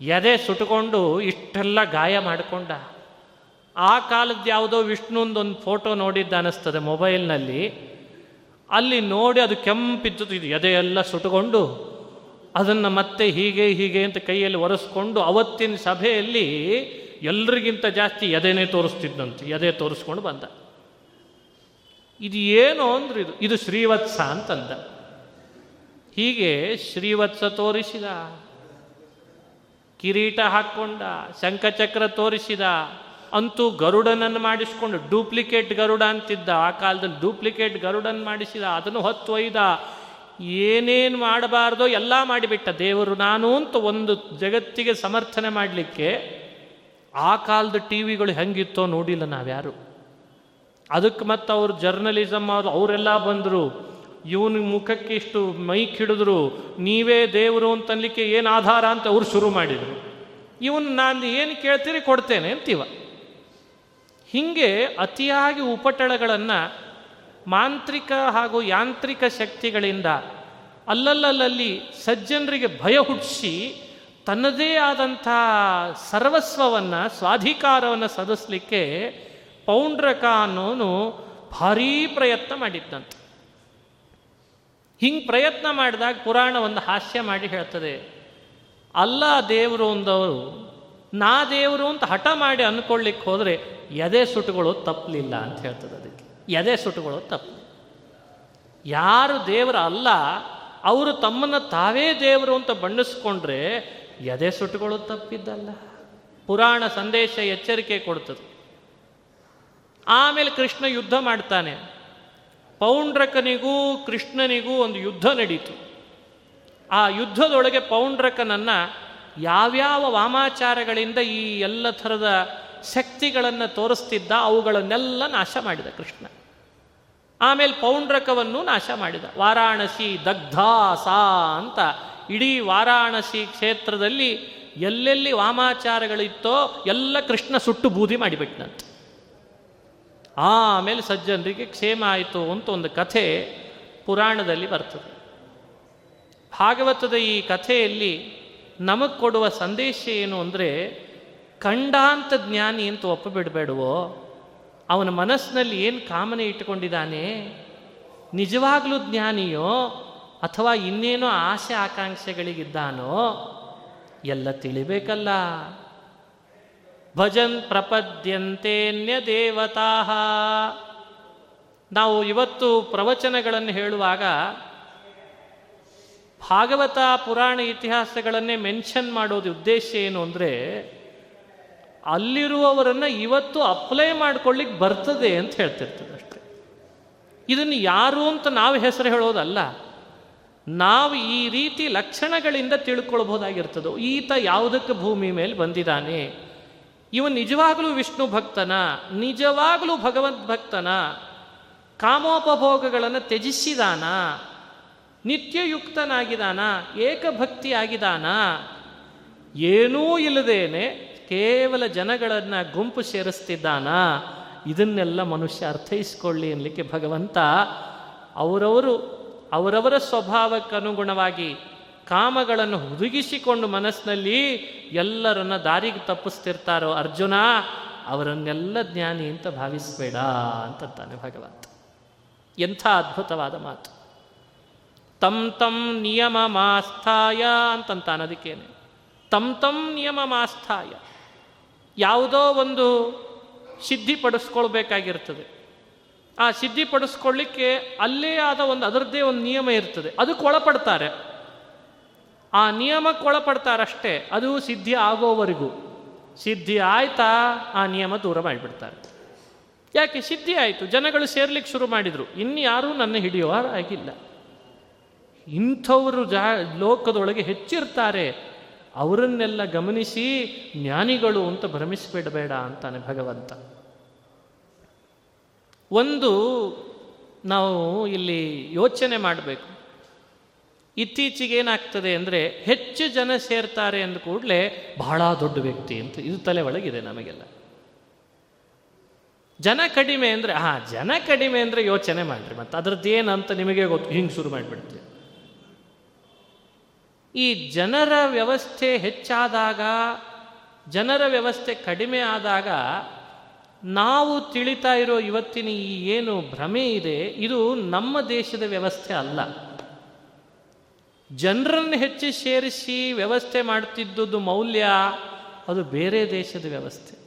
ಎದೆ ಸುಟ್ಕೊಂಡು ಇಷ್ಟೆಲ್ಲ ಗಾಯ ಮಾಡಿಕೊಂಡ. ಆ ಕಾಲದ ಯಾವುದೋ ವಿಷ್ಣುಂದೊಂದು ಫೋಟೋ ನೋಡಿದ್ದ ಅನ್ನಿಸ್ತದೆ ಮೊಬೈಲ್ನಲ್ಲಿ. ಅಲ್ಲಿ ನೋಡಿ ಅದು ಕೆಂಪಿದ್ದು ಇದು ಎದೆಯೆಲ್ಲ ಸುಟ್ಟುಕೊಂಡು ಅದನ್ನು ಮತ್ತೆ ಹೀಗೆ ಹೀಗೆ ಅಂತ ಕೈಯಲ್ಲಿ ಒರೆಸ್ಕೊಂಡು ಅವತ್ತಿನ ಸಭೆಯಲ್ಲಿ ಎಲ್ರಿಗಿಂತ ಜಾಸ್ತಿ ಎದೆನೇ ತೋರಿಸ್ತಿದ್ದಂತೆ ಎದೆ ತೋರಿಸ್ಕೊಂಡು ಬಂದ. ಇದು ಏನು ಅಂದ್ರೆ ಇದು. ಇದು ಶ್ರೀವತ್ಸ ಅಂತಂದ. ಹೀಗೆ ಶ್ರೀವತ್ಸ ತೋರಿಸಿದ. ಕಿರೀಟ ಹಾಕ್ಕೊಂಡ ಶಂಖಚಕ್ರ ತೋರಿಸಿದ. ಅಂತೂ ಗರುಡನನ್ನು ಮಾಡಿಸ್ಕೊಂಡು ಡೂಪ್ಲಿಕೇಟ್ ಗರುಡ ಅಂತಿದ್ದ. ಆ ಕಾಲದಲ್ಲಿ ಡೂಪ್ಲಿಕೇಟ್ ಗರುಡನ್ ಮಾಡಿಸಿದ, ಅದನ್ನು ಹೊತ್ತು ಒಯ್ದ. ಏನೇನು ಮಾಡಬಾರ್ದೋ ಎಲ್ಲ ಮಾಡಿಬಿಟ್ಟ. ದೇವರು ನಾನು ಅಂತ ಒಂದು ಜಗತ್ತಿಗೆ ಸಮರ್ಥನೆ ಮಾಡಲಿಕ್ಕೆ ಆ ಕಾಲದ ಟಿ ವಿಗಳು ಹೆಂಗಿತ್ತೋ ನೋಡಿಲ್ಲ ನಾವ್ಯಾರು. ಅದಕ್ಕೆ ಮತ್ತು ಅವ್ರ ಜರ್ನಲಿಸಮ್ ಅವರು, ಅವರೆಲ್ಲ ಬಂದರು. ಇವನ ಮುಖಕ್ಕೆ ಇಷ್ಟು ಮೈಕ್ ಹಿಡಿದ್ರು. ನೀವೇ ದೇವರು ಅಂತನ್ಲಿಕ್ಕೆ ಏನು ಆಧಾರ ಅಂತ ಅವ್ರು ಶುರು ಮಾಡಿದರು. ಇವನ್ ನಾನು ಏನು ಕೇಳ್ತೀರಿ ಕೊಡ್ತೇನೆ ಅಂತೀವ. ಹೀಗೆ ಅತಿಯಾಗಿ ಉಪಟಳಗಳನ್ನು ಮಾಂತ್ರಿಕ ಹಾಗೂ ಯಾಂತ್ರಿಕ ಶಕ್ತಿಗಳಿಂದ ಅಲ್ಲಲ್ಲಲ್ಲಿ ಸಜ್ಜನರಿಗೆ ಭಯ ಹುಟ್ಟಿಸಿ ತನ್ನದೇ ಆದಂಥ ಸರ್ವಸ್ವವನ್ನು, ಸ್ವಾಧಿಕಾರವನ್ನು ಸದಿಸಲಿಕ್ಕೆ ಪೌಂಡ್ರಕ ಅನ್ನೋನು ಭಾರೀ ಪ್ರಯತ್ನ ಮಾಡಿದ್ದಂತೆ ಹಿಂಗೆ ಪ್ರಯತ್ನ ಮಾಡಿದಾಗ ಪುರಾಣ ಒಂದು ಹಾಸ್ಯ ಮಾಡಿ ಹೇಳ್ತದೆ, ಅಲ್ಲ ದೇವರು ಅಂದವರು, ನಾ ದೇವರು ಅಂತ ಹಠ ಮಾಡಿ ಅಂದ್ಕೊಳ್ಳಿಕ್ಕೆ ಹೋದರೆ ಎದೆ ಸುಟ್ಟುಗಳು ತಪ್ಪಲಿಲ್ಲ ಅಂತ ಹೇಳ್ತದೆ ಅದಕ್ಕೆ. ಎದೆ ಸುಟ್ಟುಗಳು ತಪ್ಪು. ಯಾರು ದೇವರ ಅಲ್ಲ, ಅವರು ತಮ್ಮನ್ನು ತಾವೇ ದೇವರು ಅಂತ ಬಣ್ಣಿಸ್ಕೊಂಡ್ರೆ ಎದೆ ಸುಟ್ಟುಗಳು ತಪ್ಪಿದ್ದಲ್ಲ. ಪುರಾಣ ಸಂದೇಶ ಎಚ್ಚರಿಕೆ ಕೊಡ್ತದೆ. ಆಮೇಲೆ ಕೃಷ್ಣ ಯುದ್ಧ ಮಾಡ್ತಾನೆ. ಪೌಂಡ್ರಕನಿಗೂ ಕೃಷ್ಣನಿಗೂ ಒಂದು ಯುದ್ಧ ನಡೀತು. ಆ ಯುದ್ಧದೊಳಗೆ ಪೌಂಡ್ರಕನನ್ನು ಯಾವ್ಯಾವ ವಾಮಾಚಾರಗಳಿಂದ ಈ ಎಲ್ಲ ಥರದ ಶಕ್ತಿಗಳನ್ನು ತೋರಿಸ್ತಿದ್ದ ಅವುಗಳನ್ನೆಲ್ಲ ನಾಶ ಮಾಡಿದ ಕೃಷ್ಣ. ಆಮೇಲೆ ಪೌಂಡ್ರಕವನ್ನು ನಾಶ ಮಾಡಿದ. ವಾರಾಣಸಿ ದಗ್ಧಾಸ ಅಂತ ಇಡೀ ವಾರಾಣಸಿ ಕ್ಷೇತ್ರದಲ್ಲಿ ಎಲ್ಲೆಲ್ಲಿ ವಾಮಾಚಾರಗಳಿತ್ತೋ ಎಲ್ಲ ಕೃಷ್ಣ ಸುಟ್ಟು ಬೂದಿ ಮಾಡಿಬಿಟ್ಟಂತೆ ಆಮೇಲೆ ಸಜ್ಜನರಿಗೆ ಕ್ಷೇಮ ಆಯಿತು ಅಂತ ಒಂದು ಕಥೆ ಪುರಾಣದಲ್ಲಿ ಬರ್ತದೆ. ಭಾಗವತದ ಈ ಕಥೆಯಲ್ಲಿ ನಮಗೆ ಕೊಡುವ ಸಂದೇಶ ಏನು ಅಂದರೆ ಖಂಡಾಂತ ಜ್ಞಾನಿ ಅಂತ ಒಪ್ಪಬಿಡಬೇಡವೋ ಅವನ ಮನಸ್ಸಿನಲ್ಲಿ ಏನು ಕಾಮನೆ ಇಟ್ಟುಕೊಂಡಿದ್ದಾನೆ? ನಿಜವಾಗ್ಲೂ ಜ್ಞಾನಿಯೋ? ಅಥವಾ ಇನ್ನೇನೋ ಆಸೆ ಆಕಾಂಕ್ಷೆಗಳಿಗಿದ್ದಾನೋ? ಎಲ್ಲ ತಿಳಿಬೇಕಲ್ಲ. ಭಜನ್ ಪ್ರಪದ್ಯಂತೇನ್ಯ ದೇವತಾ ನಾವು ಇವತ್ತು ಪ್ರವಚನಗಳನ್ನು ಹೇಳುವಾಗ ಭಾಗವತ ಪುರಾಣ ಇತಿಹಾಸಗಳನ್ನೇ ಮೆನ್ಷನ್ ಮಾಡೋದು ಉದ್ದೇಶ ಏನು ಅಂದರೆ ಅಲ್ಲಿರುವವರನ್ನು ಇವತ್ತು ಅಪ್ಲೈ ಮಾಡ್ಕೊಳ್ಳಿಕ್ಕೆ ಬರ್ತದೆ ಅಂತ ಹೇಳ್ತಿರ್ತದೆ ಅಷ್ಟೆ. ಇದನ್ನು ಯಾರು ಅಂತ ನಾವು ಹೆಸರು ಹೇಳೋದಲ್ಲ. ನಾವು ಈ ರೀತಿ ಲಕ್ಷಣಗಳಿಂದ ತಿಳ್ಕೊಳ್ಬೋದಾಗಿರ್ತದೋ, ಈತ ಯಾವುದಕ್ಕೆ ಭೂಮಿ ಮೇಲೆ ಬಂದಿದ್ದಾನೆ ಇವನು ನಿಜವಾಗಲೂ ವಿಷ್ಣು ಭಕ್ತನ, ನಿಜವಾಗಲೂ ಭಗವದ್ ಭಕ್ತನ, ಕಾಮೋಪಭೋಗಗಳನ್ನು ತ್ಯಜಿಸಿದಾನ, ನಿತ್ಯಯುಕ್ತನಾಗಿದಾನ ಏಕಭಕ್ತಿ ಆಗಿದಾನ ಏನೂ ಇಲ್ಲದೇನೆ ಕೇವಲ ಜನಗಳನ್ನು ಗುಂಪು ಸೇರಿಸ್ತಿದ್ದಾನ. ಇದನ್ನೆಲ್ಲ ಮನುಷ್ಯ ಅರ್ಥೈಸ್ಕೊಳ್ಳಿ ಅನ್ನಲಿಕ್ಕೆ ಭಗವಂತ ಅವರವರು, ಅವರವರ ಸ್ವಭಾವಕ್ಕೆ ಅನುಗುಣವಾಗಿ ಕಾಮಗಳನ್ನು ಹುದುಗಿಸಿಕೊಂಡು ಮನಸ್ಸಿನಲ್ಲಿ ಎಲ್ಲರನ್ನ ದಾರಿಗೆ ತಪ್ಪಿಸ್ತಿರ್ತಾರೋ ಅರ್ಜುನ, ಅವರನ್ನೆಲ್ಲ ಜ್ಞಾನಿ ಅಂತ ಭಾವಿಸಬೇಡ ಅಂತಂತಾನೆ ಭಗವಂತ. ಎಂಥ ಅದ್ಭುತವಾದ ಮಾತು. ತಂ ತಂ ನಿಯಮ ಮಾಸ್ಥಾಯ ಅಂತಂತಾನೆ ಅದಕ್ಕೇನೆ. ತಂ ತಮ್ ನಿಯಮ ಮಾಸ್ಥಾಯ ಯಾವುದೋ ಒಂದು ಸಿದ್ಧಿಪಡಿಸ್ಕೊಳ್ಬೇಕಾಗಿರ್ತದೆ ಆ ಸಿದ್ಧಿಪಡಿಸ್ಕೊಳ್ಳಿಕ್ಕೆ ಅಲ್ಲೇ ಆದ ಒಂದು ಅದರದ್ದೇ ಒಂದು ನಿಯಮ ಇರ್ತದೆ. ಅದಕ್ಕೆ ಒಳಪಡ್ತಾರೆ. ಆ ನಿಯಮಕ್ಕೆ ಒಳಪಡ್ತಾರಷ್ಟೇ, ಅದು ಸಿದ್ಧಿ ಆಗೋವರೆಗೂ. ಸಿದ್ಧಿ ಆಯ್ತಾ, ಆ ನಿಯಮ ದೂರ ಮಾಡಿಬಿಡ್ತಾರೆ. ಯಾಕೆ? ಸಿದ್ಧಿ ಆಯಿತು, ಜನಗಳು ಸೇರ್ಲಿಕ್ಕೆ ಶುರು ಮಾಡಿದರು. ಇನ್ಯಾರೂ ನನ್ನ ಹಿಡಿಯುವ ಆಗಿಲ್ಲ ಇಂಥವರು ಜಾ, ಲೋಕದೊಳಗೆ ಹೆಚ್ಚಿರ್ತಾರೆ. ಅವರನ್ನೆಲ್ಲ ಗಮನಿಸಿ, ಜ್ಞಾನಿಗಳು ಅಂತ ಭ್ರಮಿಸಿಬಿಡಬೇಡ ಅಂತಾನೆ ಭಗವಂತ. ಒಂದು, ನಾವು ಇಲ್ಲಿ ಯೋಚನೆ ಮಾಡಬೇಕು. ಇತ್ತೀಚೆಗೆ ಏನಾಗ್ತದೆ ಅಂದರೆ ಹೆಚ್ಚು ಜನ ಸೇರ್ತಾರೆ ಅಂದ ಕೂಡಲೇ ಬಹಳ ದೊಡ್ಡ ವ್ಯಕ್ತಿ ಅಂತ ಇದು ತಲೆ ಒಳಗಿದೆ ನಮಗೆಲ್ಲ. ಜನ ಕಡಿಮೆ ಅಂದರೆ, ಹಾಂ, ಜನ ಕಡಿಮೆ ಅಂದರೆ ಯೋಚನೆ ಮಾಡಿರಿ, ಮತ್ತು ಅದ್ರದ್ದೇನು ಅಂತ ನಿಮಗೆ ಗೊತ್ತು, ಹಿಂಗೆ ಶುರು ಮಾಡಿಬಿಡ್ತೀವಿ. ಈ ಜನರ ವ್ಯವಸ್ಥೆ ಹೆಚ್ಚಾದಾಗ, ಜನರ ವ್ಯವಸ್ಥೆ ಕಡಿಮೆ ಆದಾಗ ನಾವು ತಿಳಿತಾ ಇರೋ ಇವತ್ತಿನ ಈ ಏನು ಭ್ರಮೆ ಇದೆ, ಇದು ನಮ್ಮ ದೇಶದ ವ್ಯವಸ್ಥೆ ಅಲ್ಲ. ಜನರನ್ನು ಹೆಚ್ಚು ಸೇರಿಸಿ ವ್ಯವಸ್ಥೆ ಮಾಡ್ತಿದ್ದುದು ಮೌಲ್ಯ ಅದು ಬೇರೆ ದೇಶದ ವ್ಯವಸ್ಥೆ.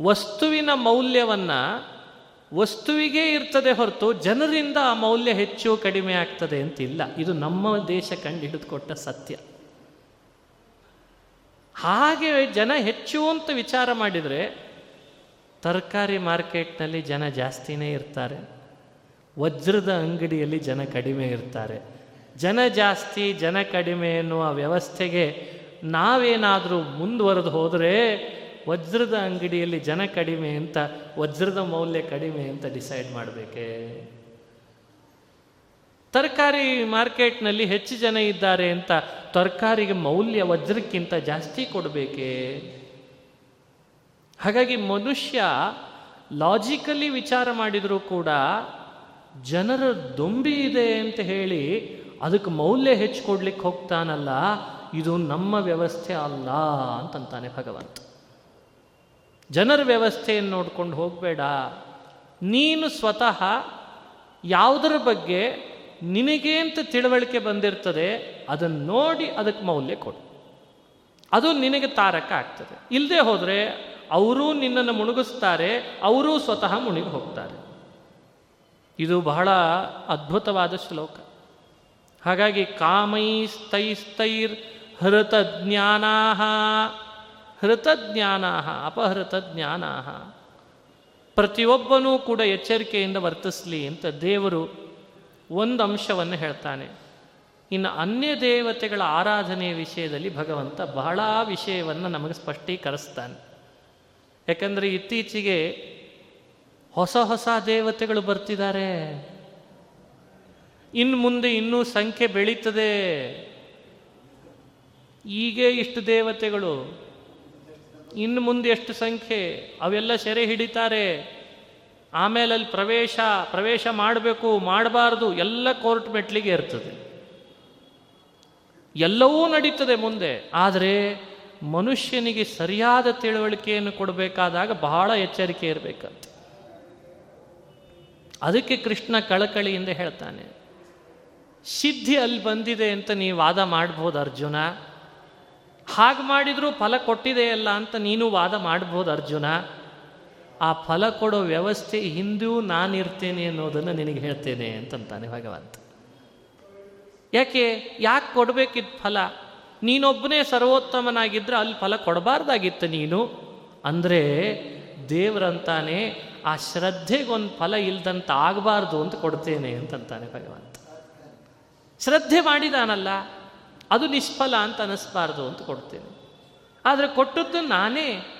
ವಸ್ತುವಿನ ಮೌಲ್ಯವನ್ನು ವಸ್ತುವಿಗೆ ಇರ್ತದೆ ಹೊರತು ಜನರಿಂದ ಆ ಮೌಲ್ಯ ಹೆಚ್ಚು ಕಡಿಮೆ ಆಗ್ತದೆ ಅಂತಿಲ್ಲ. ಇದು ನಮ್ಮ ದೇಶ ಕಂಡು ಹಿಡಿದುಕೊಟ್ಟ ಸತ್ಯ. ಹಾಗೆ ಜನ ಹೆಚ್ಚು ಅಂತ ವಿಚಾರ ಮಾಡಿದರೆ ತರಕಾರಿ ಮಾರ್ಕೆಟ್ನಲ್ಲಿ ಜನ ಜಾಸ್ತಿನೇ ಇರ್ತಾರೆ. ವಜ್ರದ ಅಂಗಡಿಯಲ್ಲಿ ಜನ ಕಡಿಮೆ ಇರ್ತಾರೆ. ಜನ ಜಾಸ್ತಿ, ಜನ ಕಡಿಮೆ ಎನ್ನುವ ವ್ಯವಸ್ಥೆಗೆ ನಾವೇನಾದರೂ ಮುಂದುವರೆದು ಹೋದರೆ ವಜ್ರದ ಅಂಗಡಿಯಲ್ಲಿ ಜನ ಕಡಿಮೆ ಅಂತ, ವಜ್ರದ ಮೌಲ್ಯ ಕಡಿಮೆ ಅಂತ ಡಿಸೈಡ್ ಮಾಡಬೇಕೆ? ತರಕಾರಿ ಮಾರ್ಕೆಟ್ನಲ್ಲಿ ಹೆಚ್ಚು ಜನ ಇದ್ದಾರೆ ಅಂತ ತರಕಾರಿಗೆ ಮೌಲ್ಯ ವಜ್ರಕ್ಕಿಂತ ಜಾಸ್ತಿ ಕೊಡಬೇಕೆ? ಹಾಗಾಗಿ ಮನುಷ್ಯ ಲಾಜಿಕಲಿ ವಿಚಾರ ಮಾಡಿದರೂ ಕೂಡ ಜನರ ದೊಂಬಿ ಇದೆ ಅಂತ ಹೇಳಿ ಅದಕ್ಕೆ ಮೌಲ್ಯ ಹೆಚ್ಚು ಕೊಡ್ಲಿಕ್ಕೆ ಹೋಗ್ತಾನಲ್ಲ, ಇದು ನಮ್ಮ ವ್ಯವಸ್ಥೆ ಅಲ್ಲ ಅಂತಂತಾನೆ ಭಗವಂತ. ಜನರ ವ್ಯವಸ್ಥೆಯನ್ನು ನೋಡ್ಕೊಂಡು ಹೋಗಬೇಡ. ನೀನು ಸ್ವತಃ ಯಾವುದರ ಬಗ್ಗೆ ನಿನಗೆ ಅಂತ ತಿಳುವಳಿಕೆ ಬಂದಿರ್ತದೆ, ಅದನ್ನು ನೋಡಿ ಅದಕ್ಕೆ ಮೌಲ್ಯ ಕೊಡು. ಅದು ನಿನಗೆ ತಾರಕ ಆಗ್ತದೆ. ಇಲ್ಲದೆ ಹೋದರೆ ಅವರೂ ನಿನ್ನನ್ನು ಮುಣುಗಿಸ್ತಾರೆ, ಅವರೂ ಸ್ವತಃ ಮುಳುಗಿ ಹೋಗ್ತಾರೆ. ಇದು ಬಹಳ ಅದ್ಭುತವಾದ ಶ್ಲೋಕ. ಹಾಗಾಗಿ ಕಾಮೈಸ್ತೈಸ್ತೈರ್ ಹೃತ ಜ್ಞಾನಾ ಹೃತ ಜ್ಞಾನ ಅಪಹೃತ ಜ್ಞಾನ ಪ್ರತಿಯೊಬ್ಬನೂ ಕೂಡ ಎಚ್ಚರಿಕೆಯಿಂದ ವರ್ತಿಸಲಿ ಅಂತ ದೇವರು ಒಂದು ಅಂಶವನ್ನು ಹೇಳ್ತಾನೆ. ಇನ್ನು ಅನ್ಯ ದೇವತೆಗಳ ಆರಾಧನೆಯ ವಿಷಯದಲ್ಲಿ ಭಗವಂತ ಬಹಳ ವಿಷಯವನ್ನು ನಮಗೆ ಸ್ಪಷ್ಟೀಕರಿಸ್ತಾನೆ. ಯಾಕಂದರೆ ಇತ್ತೀಚೆಗೆ ಹೊಸ ಹೊಸ ದೇವತೆಗಳು ಬರ್ತಿದ್ದಾರೆ. ಇನ್ನು ಮುಂದೆ ಇನ್ನೂ ಸಂಖ್ಯೆ ಬೆಳೀತದೆ. ಈಗೇ ಇಷ್ಟು ದೇವತೆಗಳು. ಇನ್ನು ಮುಂದೆ ಎಷ್ಟು ಸಂಖ್ಯೆ? ಅವೆಲ್ಲ ಸೆರೆ ಹಿಡಿತಾರೆ. ಆಮೇಲೆ ಅಲ್ಲಿ ಪ್ರವೇಶ ಪ್ರವೇಶ ಮಾಡಬೇಕು, ಮಾಡಬಾರ್ದು, ಎಲ್ಲ ಕೋರ್ಟ್ ಮೆಟ್ಲಿಗೆ ಇರ್ತದೆ ಎಲ್ಲವೂ ನಡೀತದೆ ಮುಂದೆ. ಆದರೆ ಮನುಷ್ಯನಿಗೆ ಸರಿಯಾದ ತಿಳುವಳಿಕೆಯನ್ನು ಕೊಡಬೇಕಾದಾಗ ಬಹಳ ಎಚ್ಚರಿಕೆ ಇರಬೇಕಂತ. ಅದಕ್ಕೆ ಕೃಷ್ಣ ಕಳಕಳಿಯಿಂದ ಹೇಳ್ತಾನೆ. ಸಿದ್ಧಿ ಅಲ್ಲಿ ಬಂದಿದೆ ಅಂತ ನೀವು ವಾದ ಮಾಡ್ಬೋದು ಅರ್ಜುನ. ಹಾಗೆ ಮಾಡಿದರೂ ಫಲ ಕೊಟ್ಟಿದೆಯಲ್ಲ ಅಂತ ನೀನು ವಾದ ಮಾಡ್ಬೋದು ಅರ್ಜುನ. ಆ ಫಲ ಕೊಡೋ ವ್ಯವಸ್ಥೆ ಹಿಂದೂ ನಾನಿರ್ತೇನೆ ಅನ್ನೋದನ್ನು ನಿನಗೆ ಹೇಳ್ತೇನೆ ಅಂತಂತಾನೆ ಭಗವಂತ. ಯಾಕೆ? ಯಾಕೆ ಕೊಡಬೇಕಿತ್ತು ಫಲ? ನೀನೊಬ್ಬನೇ ಸರ್ವೋತ್ತಮನಾಗಿದ್ದರೆ ಅಲ್ಲಿ ಫಲ ಕೊಡಬಾರ್ದಾಗಿತ್ತು ನೀನು. ಅಂದರೆ ದೇವರಂತಾನೆ ಆ ಶ್ರದ್ಧೆಗೊಂದು ಫಲ ಇಲ್ದಂತ ಆಗಬಾರ್ದು ಅಂತ ಕೊಡ್ತೇನೆ ಅಂತಂತಾನೆ ಭಗವಂತ. ಶ್ರದ್ಧೆ ಮಾಡಿದಾನಲ್ಲ, ಅದು ನಿಷ್ಫಲ ಅಂತ ಅನ್ನಿಸ್ಬಾರ್ದು ಅಂತ ಕೊಡ್ತೇನೆ. ಆದರೆ ಕೊಟ್ಟದ್ದು ನಾನೇ.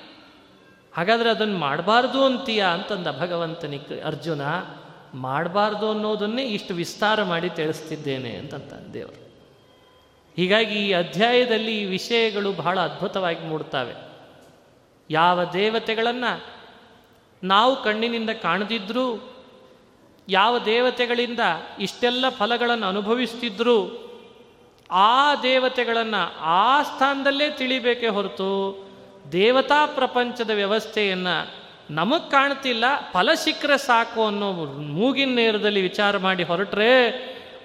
ಹಾಗಾದರೆ ಅದನ್ನು ಮಾಡಬಾರ್ದು ಅಂತೀಯ ಅಂತಂದ ಭಗವಂತನಿಗೆ ಅರ್ಜುನ, ಮಾಡಬಾರ್ದು ಅನ್ನೋದನ್ನೇ ಇಷ್ಟು ವಿಸ್ತಾರ ಮಾಡಿ ತಿಳಿಸ್ತಿದ್ದೇನೆ ಅಂತಂತ ದೇವರು. ಹೀಗಾಗಿ ಈ ಅಧ್ಯಾಯದಲ್ಲಿ ಈ ವಿಷಯಗಳು ಬಹಳ ಅದ್ಭುತವಾಗಿ ಮೂಡ್ತವೆ. ಯಾವ ದೇವತೆಗಳನ್ನು ನಾವು ಕಣ್ಣಿನಿಂದ ಕಾಣದಿದ್ರೂ ಯಾವ ದೇವತೆಗಳಿಂದ ಇಷ್ಟೆಲ್ಲ ಫಲಗಳನ್ನು ಅನುಭವಿಸ್ತಿದ್ರು, ಆ ದೇವತೆಗಳನ್ನು ಆ ಸ್ಥಾನದಲ್ಲೇ ತಿಳಿಬೇಕೇ ಹೊರತು ದೇವತಾ ಪ್ರಪಂಚದ ವ್ಯವಸ್ಥೆಯನ್ನು ನಮಗೆ ಕಾಣ್ತಿಲ್ಲ, ಫಲ ಸಿಕ್ಕರೆ ಸಾಕು ಅನ್ನೋ ಮೂಗಿನ ನೇರದಲ್ಲಿ ವಿಚಾರ ಮಾಡಿ ಹೊರಟ್ರೆ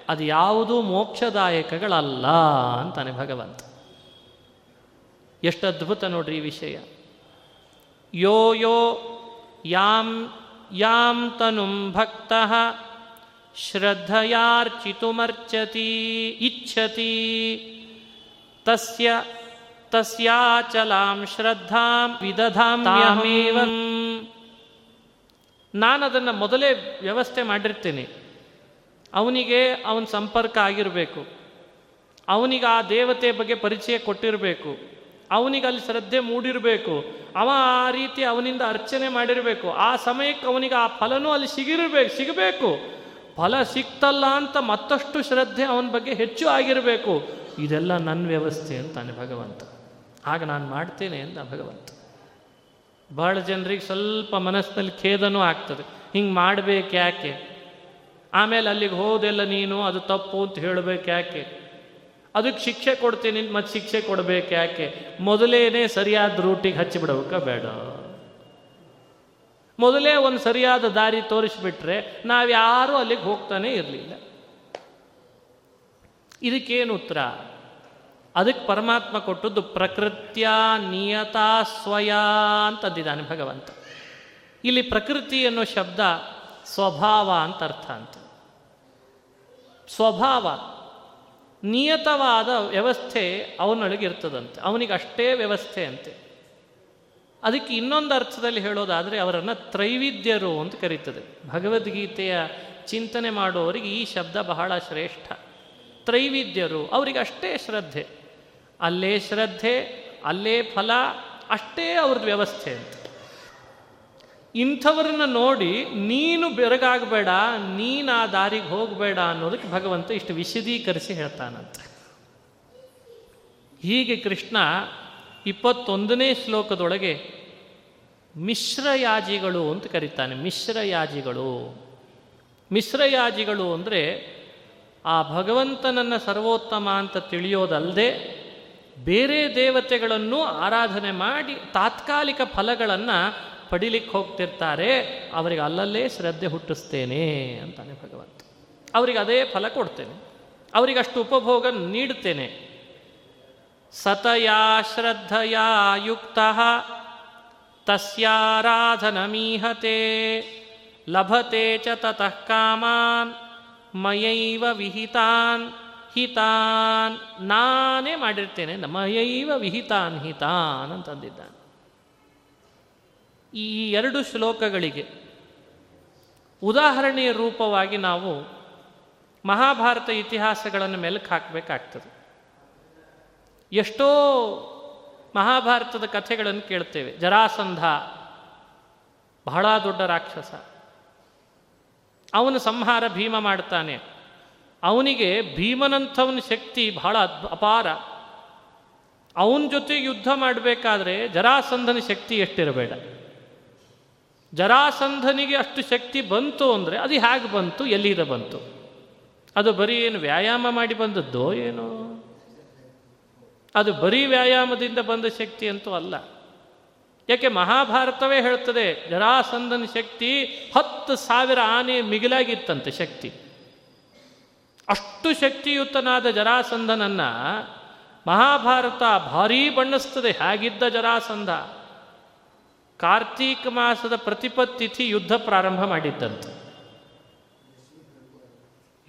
ಅದು ಯಾವುದೂ ಮೋಕ್ಷದಾಯಕಗಳಲ್ಲ ಅಂತಾನೆ ಭಗವಂತ. ಎಷ್ಟು ಅದ್ಭುತ ನೋಡ್ರಿ ಈ ವಿಷಯ. ಯೋ ಯೋ ಯಾಂ ಯಾಂ ತನುಂ ಭಕ್ತ, ಶ್ರದ್ಧಯಾರ್ಚಿತುಮರ್ಚತಿ, ಇಚ್ಛತಿ. ತಸ್ಯ, ತಸ್ಯಾಚಲಾಂ ಶ್ರದ್ಧಾಂ ವಿದಧಾಮ್ಯಹಮೇವ ನಾನು ಅದನ್ನು ಮೊದಲೇ ವ್ಯವಸ್ಥೆ ಮಾಡಿರ್ತೀನಿ. ಅವನಿಗೆ ಅವನ ಸಂಪರ್ಕ ಆಗಿರಬೇಕು. ಅವನಿಗೆ ಆ ದೇವತೆ ಬಗ್ಗೆ ಪರಿಚಯ ಕೊಟ್ಟಿರಬೇಕು. ಅವನಿಗೆ ಅಲ್ಲಿ ಶ್ರದ್ಧೆ ಮೂಡಿರಬೇಕು. ಅವ ಆ ರೀತಿ ಅವನಿಂದ ಅರ್ಚನೆ ಮಾಡಿರಬೇಕು. ಆ ಸಮಯಕ್ಕೆ ಅವನಿಗೆ ಆ ಫಲನೂ ಅಲ್ಲಿ ಸಿಗಿರಬೇಕು ಸಿಗಬೇಕು. ಫಲ ಸಿಕ್ತಲ್ಲ ಅಂತ ಮತ್ತಷ್ಟು ಶ್ರದ್ಧೆ ಅವನ ಬಗ್ಗೆ ಹೆಚ್ಚು ಆಗಿರಬೇಕು. ಇದೆಲ್ಲ ನನ್ನ ವ್ಯವಸ್ಥೆ ಅಂತಾನೆ ಭಗವಂತ. ಆಗ ನಾನು ಮಾಡ್ತೇನೆ ಅಂತ ಭಗವಂತ. ಬಹಳ ಜನರಿಗೆ ಸ್ವಲ್ಪ ಮನಸ್ಸಿನಲ್ಲಿ ಖೇದನೂ ಆಗ್ತದೆ. ಹಿಂಗೆ ಮಾಡಬೇಕು ಯಾಕೆ? ಆಮೇಲೆ ಅಲ್ಲಿಗೆ ಹೋದೆಲ್ಲ ನೀನು, ಅದು ತಪ್ಪು ಅಂತ ಹೇಳಬೇಕು ಯಾಕೆ? ಅದಕ್ಕೆ ಶಿಕ್ಷೆ ಕೊಡ್ತೀನಿ ಮತ್ತು ಶಿಕ್ಷೆ ಕೊಡಬೇಕು ಯಾಕೆ? ಮೊದಲೇನೆ ಸರಿಯಾದ ರೂಟಿಗೆ ಹಚ್ಚಿಬಿಡಬೇಕ ಬೇಡ. ಮೊದಲೇ ಒಂದು ಸರಿಯಾದ ದಾರಿ ತೋರಿಸ್ಬಿಟ್ರೆ ನಾವ್ಯಾರೂ ಅಲ್ಲಿಗೆ ಹೋಗ್ತಾನೆ ಇರಲಿಲ್ಲ. ಇದಕ್ಕೇನು ಉತ್ತರ? ಅದಕ್ಕೆ ಪರಮಾತ್ಮ ಕೊಟ್ಟದ್ದು ಪ್ರಕೃತ್ಯ ನಿಯತಾ ಸ್ವಯ ಅಂತಂದಿದ್ದಾನೆ ಭಗವಂತ. ಇಲ್ಲಿ ಪ್ರಕೃತಿ ಅನ್ನೋ ಶಬ್ದ ಸ್ವಭಾವ ಅಂತ ಅರ್ಥ ಅಂತ. ಸ್ವಭಾವ. ನಿಯತವಾದ ವ್ಯವಸ್ಥೆ ಅವನೊಳಗೆ ಇರ್ತದಂತೆ ಅವನಿಗೆ ಅಷ್ಟೇ ವ್ಯವಸ್ಥೆ ಅಂತೆ. ಅದಕ್ಕೆ ಇನ್ನೊಂದು ಅರ್ಥದಲ್ಲಿ ಹೇಳೋದಾದರೆ ಅವರನ್ನು ತ್ರೈವಿದ್ಯರು ಅಂತ ಕರೀತದೆ. ಭಗವದ್ಗೀತೆಯ ಚಿಂತನೆ ಮಾಡುವವರಿಗೆ ಈ ಶಬ್ದ ಬಹಳ ಶ್ರೇಷ್ಠ. ತ್ರೈವಿದ್ಯರು ಅವರಿಗೆ ಅಷ್ಟೇ ಶ್ರದ್ಧೆ. ಅಲ್ಲೇ ಶ್ರದ್ಧೆ, ಅಲ್ಲೇ ಫಲ, ಅಷ್ಟೇ ಅವ್ರದ್ದು ವ್ಯವಸ್ಥೆ ಅಂತ. ಇಂಥವ್ರನ್ನ ನೋಡಿ ನೀನು ಬೆರಗಾಗಬೇಡ, ನೀನು ಆ ದಾರಿಗೆ ಹೋಗಬೇಡ ಅನ್ನೋದಕ್ಕೆ ಭಗವಂತ ಇಷ್ಟು ವಿಶದೀಕರಿಸಿ ಹೇಳ್ತಾನಂತೆ. ಹೀಗೆ ಕೃಷ್ಣ ಇಪ್ಪತ್ತೊಂದನೇ ಶ್ಲೋಕದೊಳಗೆ ಮಿಶ್ರಯಾಜಿಗಳು ಅಂತ ಕರೀತಾನೆ, ಮಿಶ್ರಯಾಜಿಗಳು. ಮಿಶ್ರಯಾಜಿಗಳು ಅಂದರೆ ಆ ಭಗವಂತನನ್ನು ಸರ್ವೋತ್ತಮ ಅಂತ ತಿಳಿಯೋದಲ್ಲದೆ ಬೇರೆ ದೇವತೆಗಳನ್ನು ಆರಾಧನೆ ಮಾಡಿ ತಾತ್ಕಾಲಿಕ ಫಲಗಳನ್ನು ಪಡಿಲಿಕ್ಕೆ ಹೋಗ್ತಿರ್ತಾರೆ, ಅವರಿಗೆ ಅಲ್ಲಲ್ಲೇ ಶ್ರದ್ಧೆ ಹುಟ್ಟಿಸ್ತೇನೆ ಅಂತಾನೆ ಭಗವಂತ. ಅವರಿಗೆ ಅದೇ ಫಲ ಕೊಡ್ತೇನೆ. ಅವರಿಗೆ ಅಷ್ಟು ಉಪಭೋಗ ನೀಡ್ತೇನೆ ಸತಯಾ ಶ್ರದ್ಧಯಾ ಯುಕ್ತ ತಸ್ಯಾರಾಧನಮೀಹತೆ ಲಭತೆ ಚ ತತಃ ಕಾಮಾನ್ ಮಯೈವ ವಿಹಿತಾನ್ ಹಿತಾನ್ ನಾನೇ ಮಾಡಿರ್ತೇನೆ ಮಯೈವ ವಿಹಿತಾನ್ ಹಿತಾನ್ ಅಂತಂದಿದ್ದಾನೆ. ಈ ಎರಡು ಶ್ಲೋಕಗಳಿಗೆ ಉದಾಹರಣೆಯ ರೂಪವಾಗಿ ನಾವು ಮಹಾಭಾರತ ಇತಿಹಾಸಗಳನ್ನು ಮೆಲುಕು ಹಾಕಬೇಕಾಗ್ತದೆ. ಎಷ್ಟೋ ಮಹಾಭಾರತದ ಕಥೆಗಳನ್ನು ಕೇಳ್ತೇವೆ. ಜರಾಸಂಧ, ಬಹಳ ದೊಡ್ಡ ರಾಕ್ಷಸ. ಅವನು ಸಂಹಾರ ಭೀಮ ಮಾಡ್ತಾನೆ. ಅವನಿಗೆ ಭೀಮನಂಥವನ ಶಕ್ತಿ ಬಹಳ ಅಪಾರ. ಅವನ ಜೊತೆ ಯುದ್ಧ ಮಾಡಬೇಕಾದ್ರೆ ಜರಾಸಂಧನ ಶಕ್ತಿ ಎಷ್ಟಿರಬೇಡ. ಜರಾಸಂಧನಿಗೆ ಅಷ್ಟು ಶಕ್ತಿ ಬಂತು ಅಂದರೆ ಅದು ಹೇಗೆ ಬಂತು? ಎಲ್ಲಿರ ಬಂತು? ಅದು ಬರೀ ಏನು ವ್ಯಾಯಾಮ ಮಾಡಿ ಬಂದದ್ದೋ ಏನೋ? ಅದು ಬರೀ ವ್ಯಾಯಾಮದಿಂದ ಬಂದ ಶಕ್ತಿ ಅಂತೂ ಅಲ್ಲ. ಯಾಕೆ ಮಹಾಭಾರತವೇ ಹೇಳ್ತದೆ, ಜರಾಸಂಧನ ಶಕ್ತಿ ಹತ್ತು ಸಾವಿರ ಆನೆ ಮಿಗಿಲಾಗಿತ್ತಂತೆ ಶಕ್ತಿ. ಅಷ್ಟು ಶಕ್ತಿಯುತನಾದ ಜರಾಸಂಧನನ್ನ ಮಹಾಭಾರತ ಭಾರೀ ಬಣ್ಣಿಸ್ತದೆ, ಹೇಗಿದ್ದ ಜರಾಸಂಧ? ಕಾರ್ತೀಕ ಮಾಸದ ಪ್ರತಿಪತ್ತಿಥಿ ಯುದ್ಧ ಪ್ರಾರಂಭ ಮಾಡಿದ್ದಂತೆ.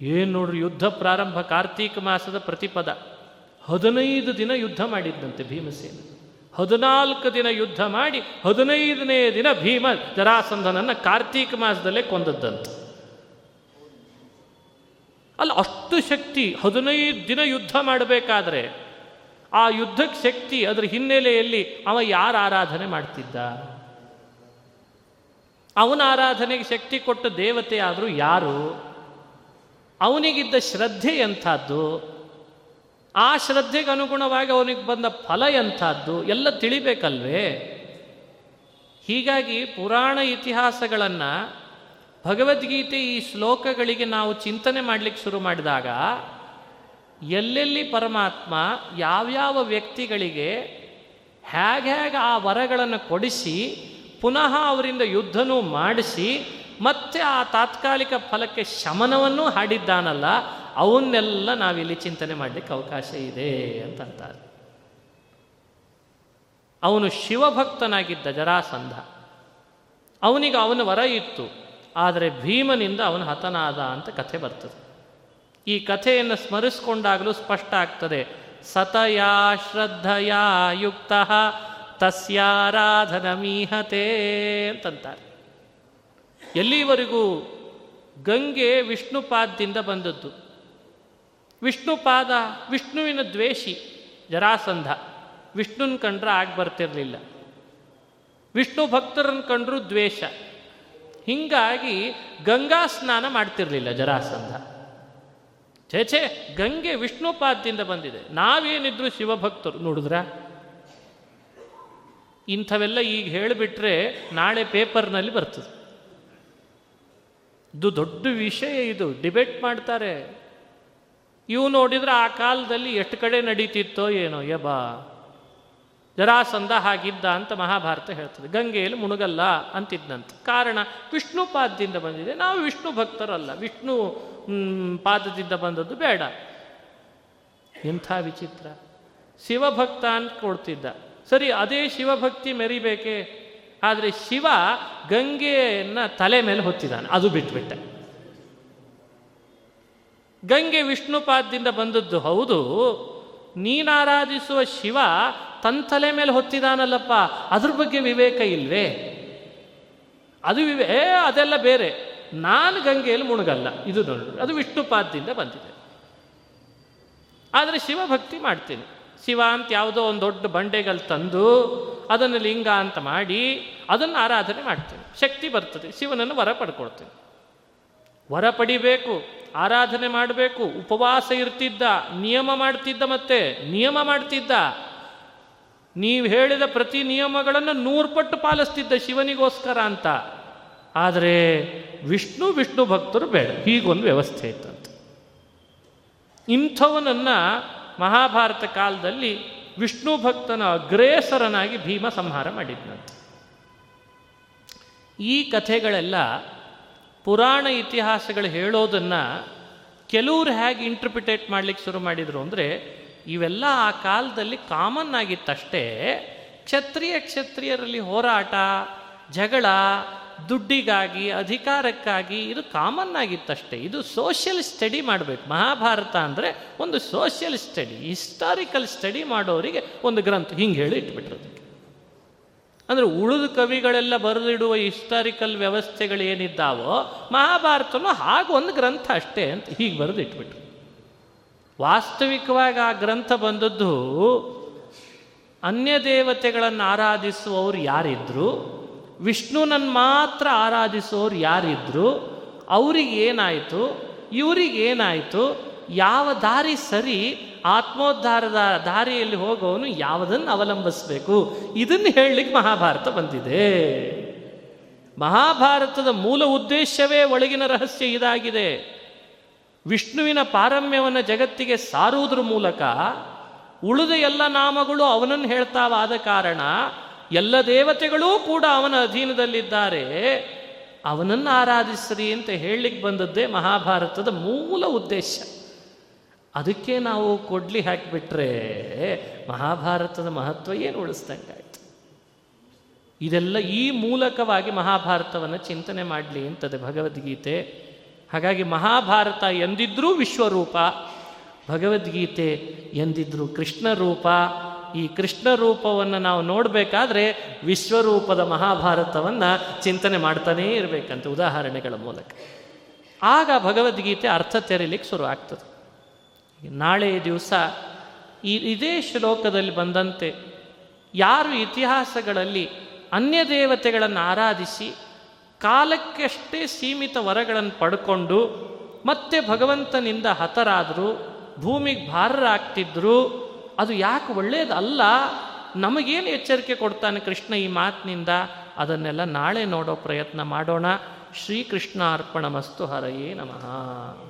ಏನು ನೋಡ್ರಿ ಯುದ್ಧ ಪ್ರಾರಂಭ, ಕಾರ್ತೀಕ ಮಾಸದ ಪ್ರತಿಪದ. ಹದಿನೈದು ದಿನ ಯುದ್ಧ ಮಾಡಿದ್ದಂತೆ ಭೀಮಸೇನ. ಹದಿನಾಲ್ಕು ದಿನ ಯುದ್ಧ ಮಾಡಿ ಹದಿನೈದನೇ ದಿನ ಭೀಮ ಜರಾಸಂಧನನ್ನು ಕಾರ್ತೀಕ ಮಾಸದಲ್ಲೇ ಕೊಂದದ್ದಂತೆ. ಅಲ್ಲ, ಅಷ್ಟು ಶಕ್ತಿ ಹದಿನೈದು ದಿನ ಯುದ್ಧ ಮಾಡಬೇಕಾದ್ರೆ ಆ ಯುದ್ಧಕ್ಕೆ ಶಕ್ತಿ ಅದರ ಹಿನ್ನೆಲೆಯಲ್ಲಿ ಅವ ಯಾರು ಆರಾಧನೆ ಮಾಡ್ತಿದ್ದ? ಅವನ ಆರಾಧನೆಗೆ ಶಕ್ತಿ ಕೊಟ್ಟ ದೇವತೆ ಆದರೂ ಯಾರು? ಅವನಿಗಿದ್ದ ಶ್ರದ್ಧೆ ಎಂಥದ್ದು? ಆ ಶ್ರದ್ಧೆಗೆ ಅನುಗುಣವಾಗಿ ಅವನಿಗೆ ಬಂದ ಫಲ ಎಂಥದ್ದು? ಎಲ್ಲ ತಿಳಿಬೇಕಲ್ವೇ? ಹೀಗಾಗಿ ಪುರಾಣ ಇತಿಹಾಸಗಳನ್ನು ಭಗವದ್ಗೀತೆ ಈ ಶ್ಲೋಕಗಳಿಗೆ ನಾವು ಚಿಂತನೆ ಮಾಡಲಿಕ್ಕೆ ಶುರು ಮಾಡಿದಾಗ, ಎಲ್ಲೆಲ್ಲಿ ಪರಮಾತ್ಮ ಯಾವ್ಯಾವ ವ್ಯಕ್ತಿಗಳಿಗೆ ಹೇಗೆ ಹೇಗೆ ಆ ವರಗಳನ್ನು ಕೊಡಿಸಿ ಪುನಃ ಅವರಿಂದ ಯುದ್ಧನೂ ಮಾಡಿಸಿ ಮತ್ತೆ ಆ ತಾತ್ಕಾಲಿಕ ಫಲಕ್ಕೆ ಶಮನವನ್ನು ಹಾಡಿದ್ದಾನಲ್ಲ, ಅವನ್ನೆಲ್ಲ ನಾವಿಲ್ಲಿ ಚಿಂತನೆ ಮಾಡಲಿಕ್ಕೆ ಅವಕಾಶ ಇದೆ ಅಂತಂತಾರೆ. ಅವನು ಶಿವಭಕ್ತನಾಗಿದ್ದ ಜರಾಸಂಧ. ಅವನಿಗೆ ಅವನ ವರ ಇತ್ತು, ಆದರೆ ಭೀಮನಿಂದ ಅವನು ಹತನಾದ ಅಂತ ಕಥೆ ಬರ್ತದೆ. ಈ ಕಥೆಯನ್ನು ಸ್ಮರಿಸಿಕೊಂಡಾಗಲೂ ಸ್ಪಷ್ಟ ಆಗ್ತದೆ, ಸತಯಾ ಶ್ರದ್ಧಯಾ ಯುಕ್ತ ತಸ್ಯಾರಾಧನ ಮೀಹತೆ ಅಂತಂತಾರೆ. ಎಲ್ಲಿವರೆಗೂ ಗಂಗೆ ವಿಷ್ಣುಪಾದದಿಂದ ಬಂದದ್ದು? ವಿಷ್ಣುಪಾದ, ವಿಷ್ಣುವಿನ ದ್ವೇಷಿ, ಜರಾಸಂಧ. ವಿಷ್ಣುನ್ ಕಂಡ್ರೆ ಆಗಿ ಬರ್ತಿರಲಿಲ್ಲ. ವಿಷ್ಣು ಭಕ್ತರನ್ನು ಕಂಡ್ರು ದ್ವೇಷ. ಹೀಗಾಗಿ ಗಂಗಾ ಸ್ನಾನ ಮಾಡ್ತಿರ್ಲಿಲ್ಲ ಜರಾಸಂಧ. ಛೇ ಛೇ, ಗಂಗೆ ವಿಷ್ಣುಪಾದದಿಂದ ಬಂದಿದೆ. ನಾವೇನಿದ್ರು ಶಿವಭಕ್ತರು ನೋಡಿದ್ರ? ಇಂಥವೆಲ್ಲ ಈಗ ಹೇಳಿಬಿಟ್ರೆ ನಾಳೆ ಪೇಪರ್ನಲ್ಲಿ ಬರ್ತದೆ. ಇದು ದೊಡ್ಡ ವಿಷಯ ಇದು, ಡಿಬೇಟ್ ಮಾಡ್ತಾರೆ. ಇವು ನೋಡಿದ್ರೆ ಆ ಕಾಲದಲ್ಲಿ ಎಷ್ಟು ಕಡೆ ನಡೀತಿತ್ತೋ ಏನೋ ಯಬಾ ಜರಾಸಂಧ ಹಾಗಿದ್ದ ಅಂತ ಮಹಾಭಾರತ ಹೇಳ್ತದೆ. ಗಂಗೆಯಲ್ಲಿ ಮುಳುಗಲ್ಲ ಅಂತಿದ್ದಂತೆ ಕಾರಣ, ವಿಷ್ಣು ಪಾದದಿಂದ ಬಂದಿದೆ. ನಾವು ವಿಷ್ಣು ಭಕ್ತರಲ್ಲ. ವಿಷ್ಣು ಪಾದದಿಂದ ಬಂದದ್ದು ಬೇಡ. ಇಂಥ ವಿಚಿತ್ರ. ಶಿವಭಕ್ತ ಅಂತ ಕೊಡ್ತಿದ್ದ. ಸರಿ, ಅದೇ ಶಿವಭಕ್ತಿ ಮೆರಿಬೇಕೆ? ಆದರೆ ಶಿವ ಗಂಗೆಯನ್ನು ತಲೆ ಮೇಲೆ ಹೊತ್ತಿದ್ದಾನೆ ಅದು ಬಿಟ್ಬಿಟ್ಟೆ. ಗಂಗೆ ವಿಷ್ಣುಪಾದದಿಂದ ಬಂದದ್ದು ಹೌದು, ನೀನಾರಾಧಿಸುವ ಶಿವ ತನ್ನ ತಲೆ ಮೇಲೆ ಹೊತ್ತಿದಾನಲ್ಲಪ್ಪ, ಅದ್ರ ಬಗ್ಗೆ ವಿವೇಕ ಇಲ್ವೇ? ಅದು ವಿವೇ ಅದೆಲ್ಲ ಬೇರೆ. ನಾನು ಗಂಗೆಯಲ್ಲಿ ಮುಣಗಲ್ಲ, ಇದು ನೋಡಿ, ಅದು ವಿಷ್ಣುಪಾದದಿಂದ ಬಂದಿದೆ. ಆದರೆ ಶಿವಭಕ್ತಿ ಮಾಡ್ತೀನಿ. ಶಿವ ಅಂತ ಯಾವುದೋ ಒಂದು ದೊಡ್ಡ ಬಂಡೆಗಲ್ಲಿ ತಂದು ಅದನ್ನು ಲಿಂಗ ಅಂತ ಮಾಡಿ ಅದನ್ನು ಆರಾಧನೆ ಮಾಡ್ತೇನೆ. ಶಕ್ತಿ ಬರ್ತದೆ. ಶಿವನನ್ನು ವರ ಪಡ್ಕೊಳ್ತೇನೆ. ವರ ಪಡಿಬೇಕು, ಆರಾಧನೆ ಮಾಡಬೇಕು, ಉಪವಾಸ ಇರ್ತಿದ್ದ, ನಿಯಮ ಮಾಡ್ತಿದ್ದ ಮತ್ತೆ, ನಿಯಮ ಮಾಡ್ತಿದ್ದ. ನೀವು ಹೇಳಿದ ಪ್ರತಿ ನಿಯಮಗಳನ್ನು ನೂರು ಪಟ್ಟು ಪಾಲಿಸ್ತಿದ್ದ ಶಿವನಿಗೋಸ್ಕರ ಅಂತ. ಆದರೆ ವಿಷ್ಣು ವಿಷ್ಣು ಭಕ್ತರು ಬೇಡ. ಹೀಗೊಂದು ವ್ಯವಸ್ಥೆ ಇತ್ತಂತೆ ಇಂಥವನನ್ನು ಮಹಾಭಾರತ ಕಾಲದಲ್ಲಿ ವಿಷ್ಣು ಭಕ್ತನ ಅಗ್ರೇಸರನಾಗಿ ಭೀಮ ಸಂಹಾರ ಮಾಡಿದ್ನಂತೆ. ಈ ಕಥೆಗಳೆಲ್ಲ ಪುರಾಣ ಇತಿಹಾಸಗಳು ಹೇಳೋದನ್ನು ಕೆಲವರು ಹೇಗೆ ಇಂಟರ್ಪ್ರಿಟೇಟ್ ಮಾಡ್ಲಿಕ್ಕೆ ಶುರು ಮಾಡಿದರು ಅಂದರೆ, ಇವೆಲ್ಲ ಆ ಕಾಲದಲ್ಲಿ ಕಾಮನ್ ಆಗಿತ್ತಷ್ಟೇ, ಕ್ಷತ್ರಿಯ ಕ್ಷತ್ರಿಯರಲ್ಲಿ ಹೋರಾಟ, ಜಗಳ ದುಡ್ಡಿಗಾಗಿ, ಅಧಿಕಾರಕ್ಕಾಗಿ ಇದು ಕಾಮನ್ ಆಗಿತ್ತಷ್ಟೇ. ಇದು ಸೋಷಿಯಲ್ ಸ್ಟಡಿ ಮಾಡಬೇಕು. ಮಹಾಭಾರತ ಅಂದರೆ ಒಂದು ಸೋಷಿಯಲ್ ಸ್ಟಡಿ ಹಿಸ್ಟಾರಿಕಲ್ ಸ್ಟಡಿ ಮಾಡೋರಿಗೆ ಒಂದು ಗ್ರಂಥ ಹಿಂಗೆ ಹೇಳಿ ಇಟ್ಬಿಟ್ರು ಅಂದರೆ ಉಳಿದ ಕವಿಗಳೆಲ್ಲ ಬರೆದಿಡುವ ಹಿಸ್ಟಾರಿಕಲ್ ವ್ಯವಸ್ಥೆಗಳು ಏನಿದ್ದಾವೋ ಮಹಾಭಾರತನೂ ಹಾಗೆ ಒಂದು ಗ್ರಂಥ ಅಷ್ಟೇ ಅಂತ ಹೀಗೆ ಬರೆದು ಇಟ್ಬಿಟ್ರು. ವಾಸ್ತವಿಕವಾಗಿ ಆ ಗ್ರಂಥ ಬಂದದ್ದು ಅನ್ಯ ದೇವತೆಗಳನ್ನು ಆರಾಧಿಸುವವರು ಯಾರಿದ್ರು? ವಿಷ್ಣುನನ್ನು ಮಾತ್ರ ಆರಾಧಿಸೋರು ಯಾರಿದ್ರು ಅವರಿಗೇನಾಯಿತು ಏನಾಯಿತು, ಇವ್ರಿಗೆ ಏನಾಯಿತು, ಯಾವ ದಾರಿ ಸರಿ, ಆತ್ಮೋದ್ಧಾರದ ದಾರಿಯಲ್ಲಿ ಹೋಗೋನು ಯಾವುದನ್ನು ಅವಲಂಬಿಸಬೇಕು? ಇದನ್ನು ಹೇಳಲಿಕ್ಕೆ ಮಹಾಭಾರತ ಬಂದಿದೆ. ಮಹಾಭಾರತದ ಮೂಲ ಉದ್ದೇಶವೇ ಒಳಗಿನ ರಹಸ್ಯ ಇದಾಗಿದೆ. ವಿಷ್ಣುವಿನ ಪಾರಮ್ಯವನ್ನು ಜಗತ್ತಿಗೆ ಸಾರುವುದ್ರ ಮೂಲಕ ಉಳಿದ ಎಲ್ಲ ನಾಮಗಳು ಅವನನ್ನು ಹೇಳ್ತಾವಾದ ಕಾರಣ ಎಲ್ಲ ದೇವತೆಗಳೂ ಕೂಡ ಅವನ ಅಧೀನದಲ್ಲಿದ್ದಾರೆ. ಅವನನ್ನು ಆರಾಧಿಸ್ರಿ ಅಂತ ಹೇಳಲಿಕ್ಕೆ ಬಂದದ್ದೇ ಮಹಾಭಾರತದ ಮೂಲ ಉದ್ದೇಶ. ಅದಕ್ಕೆ ನಾವು ಕೊಡ್ಲಿ ಹಾಕಿಬಿಟ್ರೆ ಮಹಾಭಾರತದ ಮಹತ್ವ ಏನು ಉಳಿಸ್ದಂಗಾಯ್ತು ಇದೆಲ್ಲ ಈ ಮೂಲಕವಾಗಿ ಮಹಾಭಾರತವನ್ನು ಚಿಂತನೆ ಮಾಡಲಿ ಅಂತದೆ ಭಗವದ್ಗೀತೆ. ಹಾಗಾಗಿ ಮಹಾಭಾರತ ಎಂದಿದ್ರೂ ವಿಶ್ವರೂಪ, ಭಗವದ್ಗೀತೆ ಎಂದಿದ್ರೂ ಕೃಷ್ಣ ರೂಪ ಈ ಕೃಷ್ಣ ರೂಪವನ್ನು ನಾವು ನೋಡಬೇಕಾದ್ರೆ ವಿಶ್ವರೂಪದ ಮಹಾಭಾರತವನ್ನು ಚಿಂತನೆ ಮಾಡ್ತಾನೇ ಇರಬೇಕಂತ ಉದಾಹರಣೆಗಳ ಮೂಲಕ. ಆಗ ಭಗವದ್ಗೀತೆ ಅರ್ಥ ತೆರೀಲಿಕ್ಕೆ ಶುರು ಆಗ್ತದೆ. ನಾಳೆ ದಿವಸ ಈ ಇದೇ ಶ್ಲೋಕದಲ್ಲಿ ಬಂದಂತೆ ಯಾರು ಇತಿಹಾಸಗಳಲ್ಲಿ ಅನ್ಯ ದೇವತೆಗಳನ್ನು ಆರಾಧಿಸಿ ಕಾಲಕ್ಕಷ್ಟೇ ಸೀಮಿತ ವರಗಳನ್ನು ಪಡ್ಕೊಂಡು ಮತ್ತೆ ಭಗವಂತನಿಂದ ಹತರಾದರು ಭೂಮಿಗೆ ಭಾರರಾಗ್ತಿದ್ರು ಅದು ಯಾಕೆ ಒಳ್ಳೆಯದಲ್ಲ ನಮಗೇನು ಎಚ್ಚರಿಕೆ ಕೊಡ್ತಾನೆ ಕೃಷ್ಣ ಈ ಮಾತಿನಿಂದ? ಅದನ್ನೆಲ್ಲ ನಾಳೆ ನೋಡೋ ಪ್ರಯತ್ನ ಮಾಡೋಣ. ಶ್ರೀಕೃಷ್ಣ ಅರ್ಪಣ ಮಸ್ತು ಹರಯೇ ನಮಃ.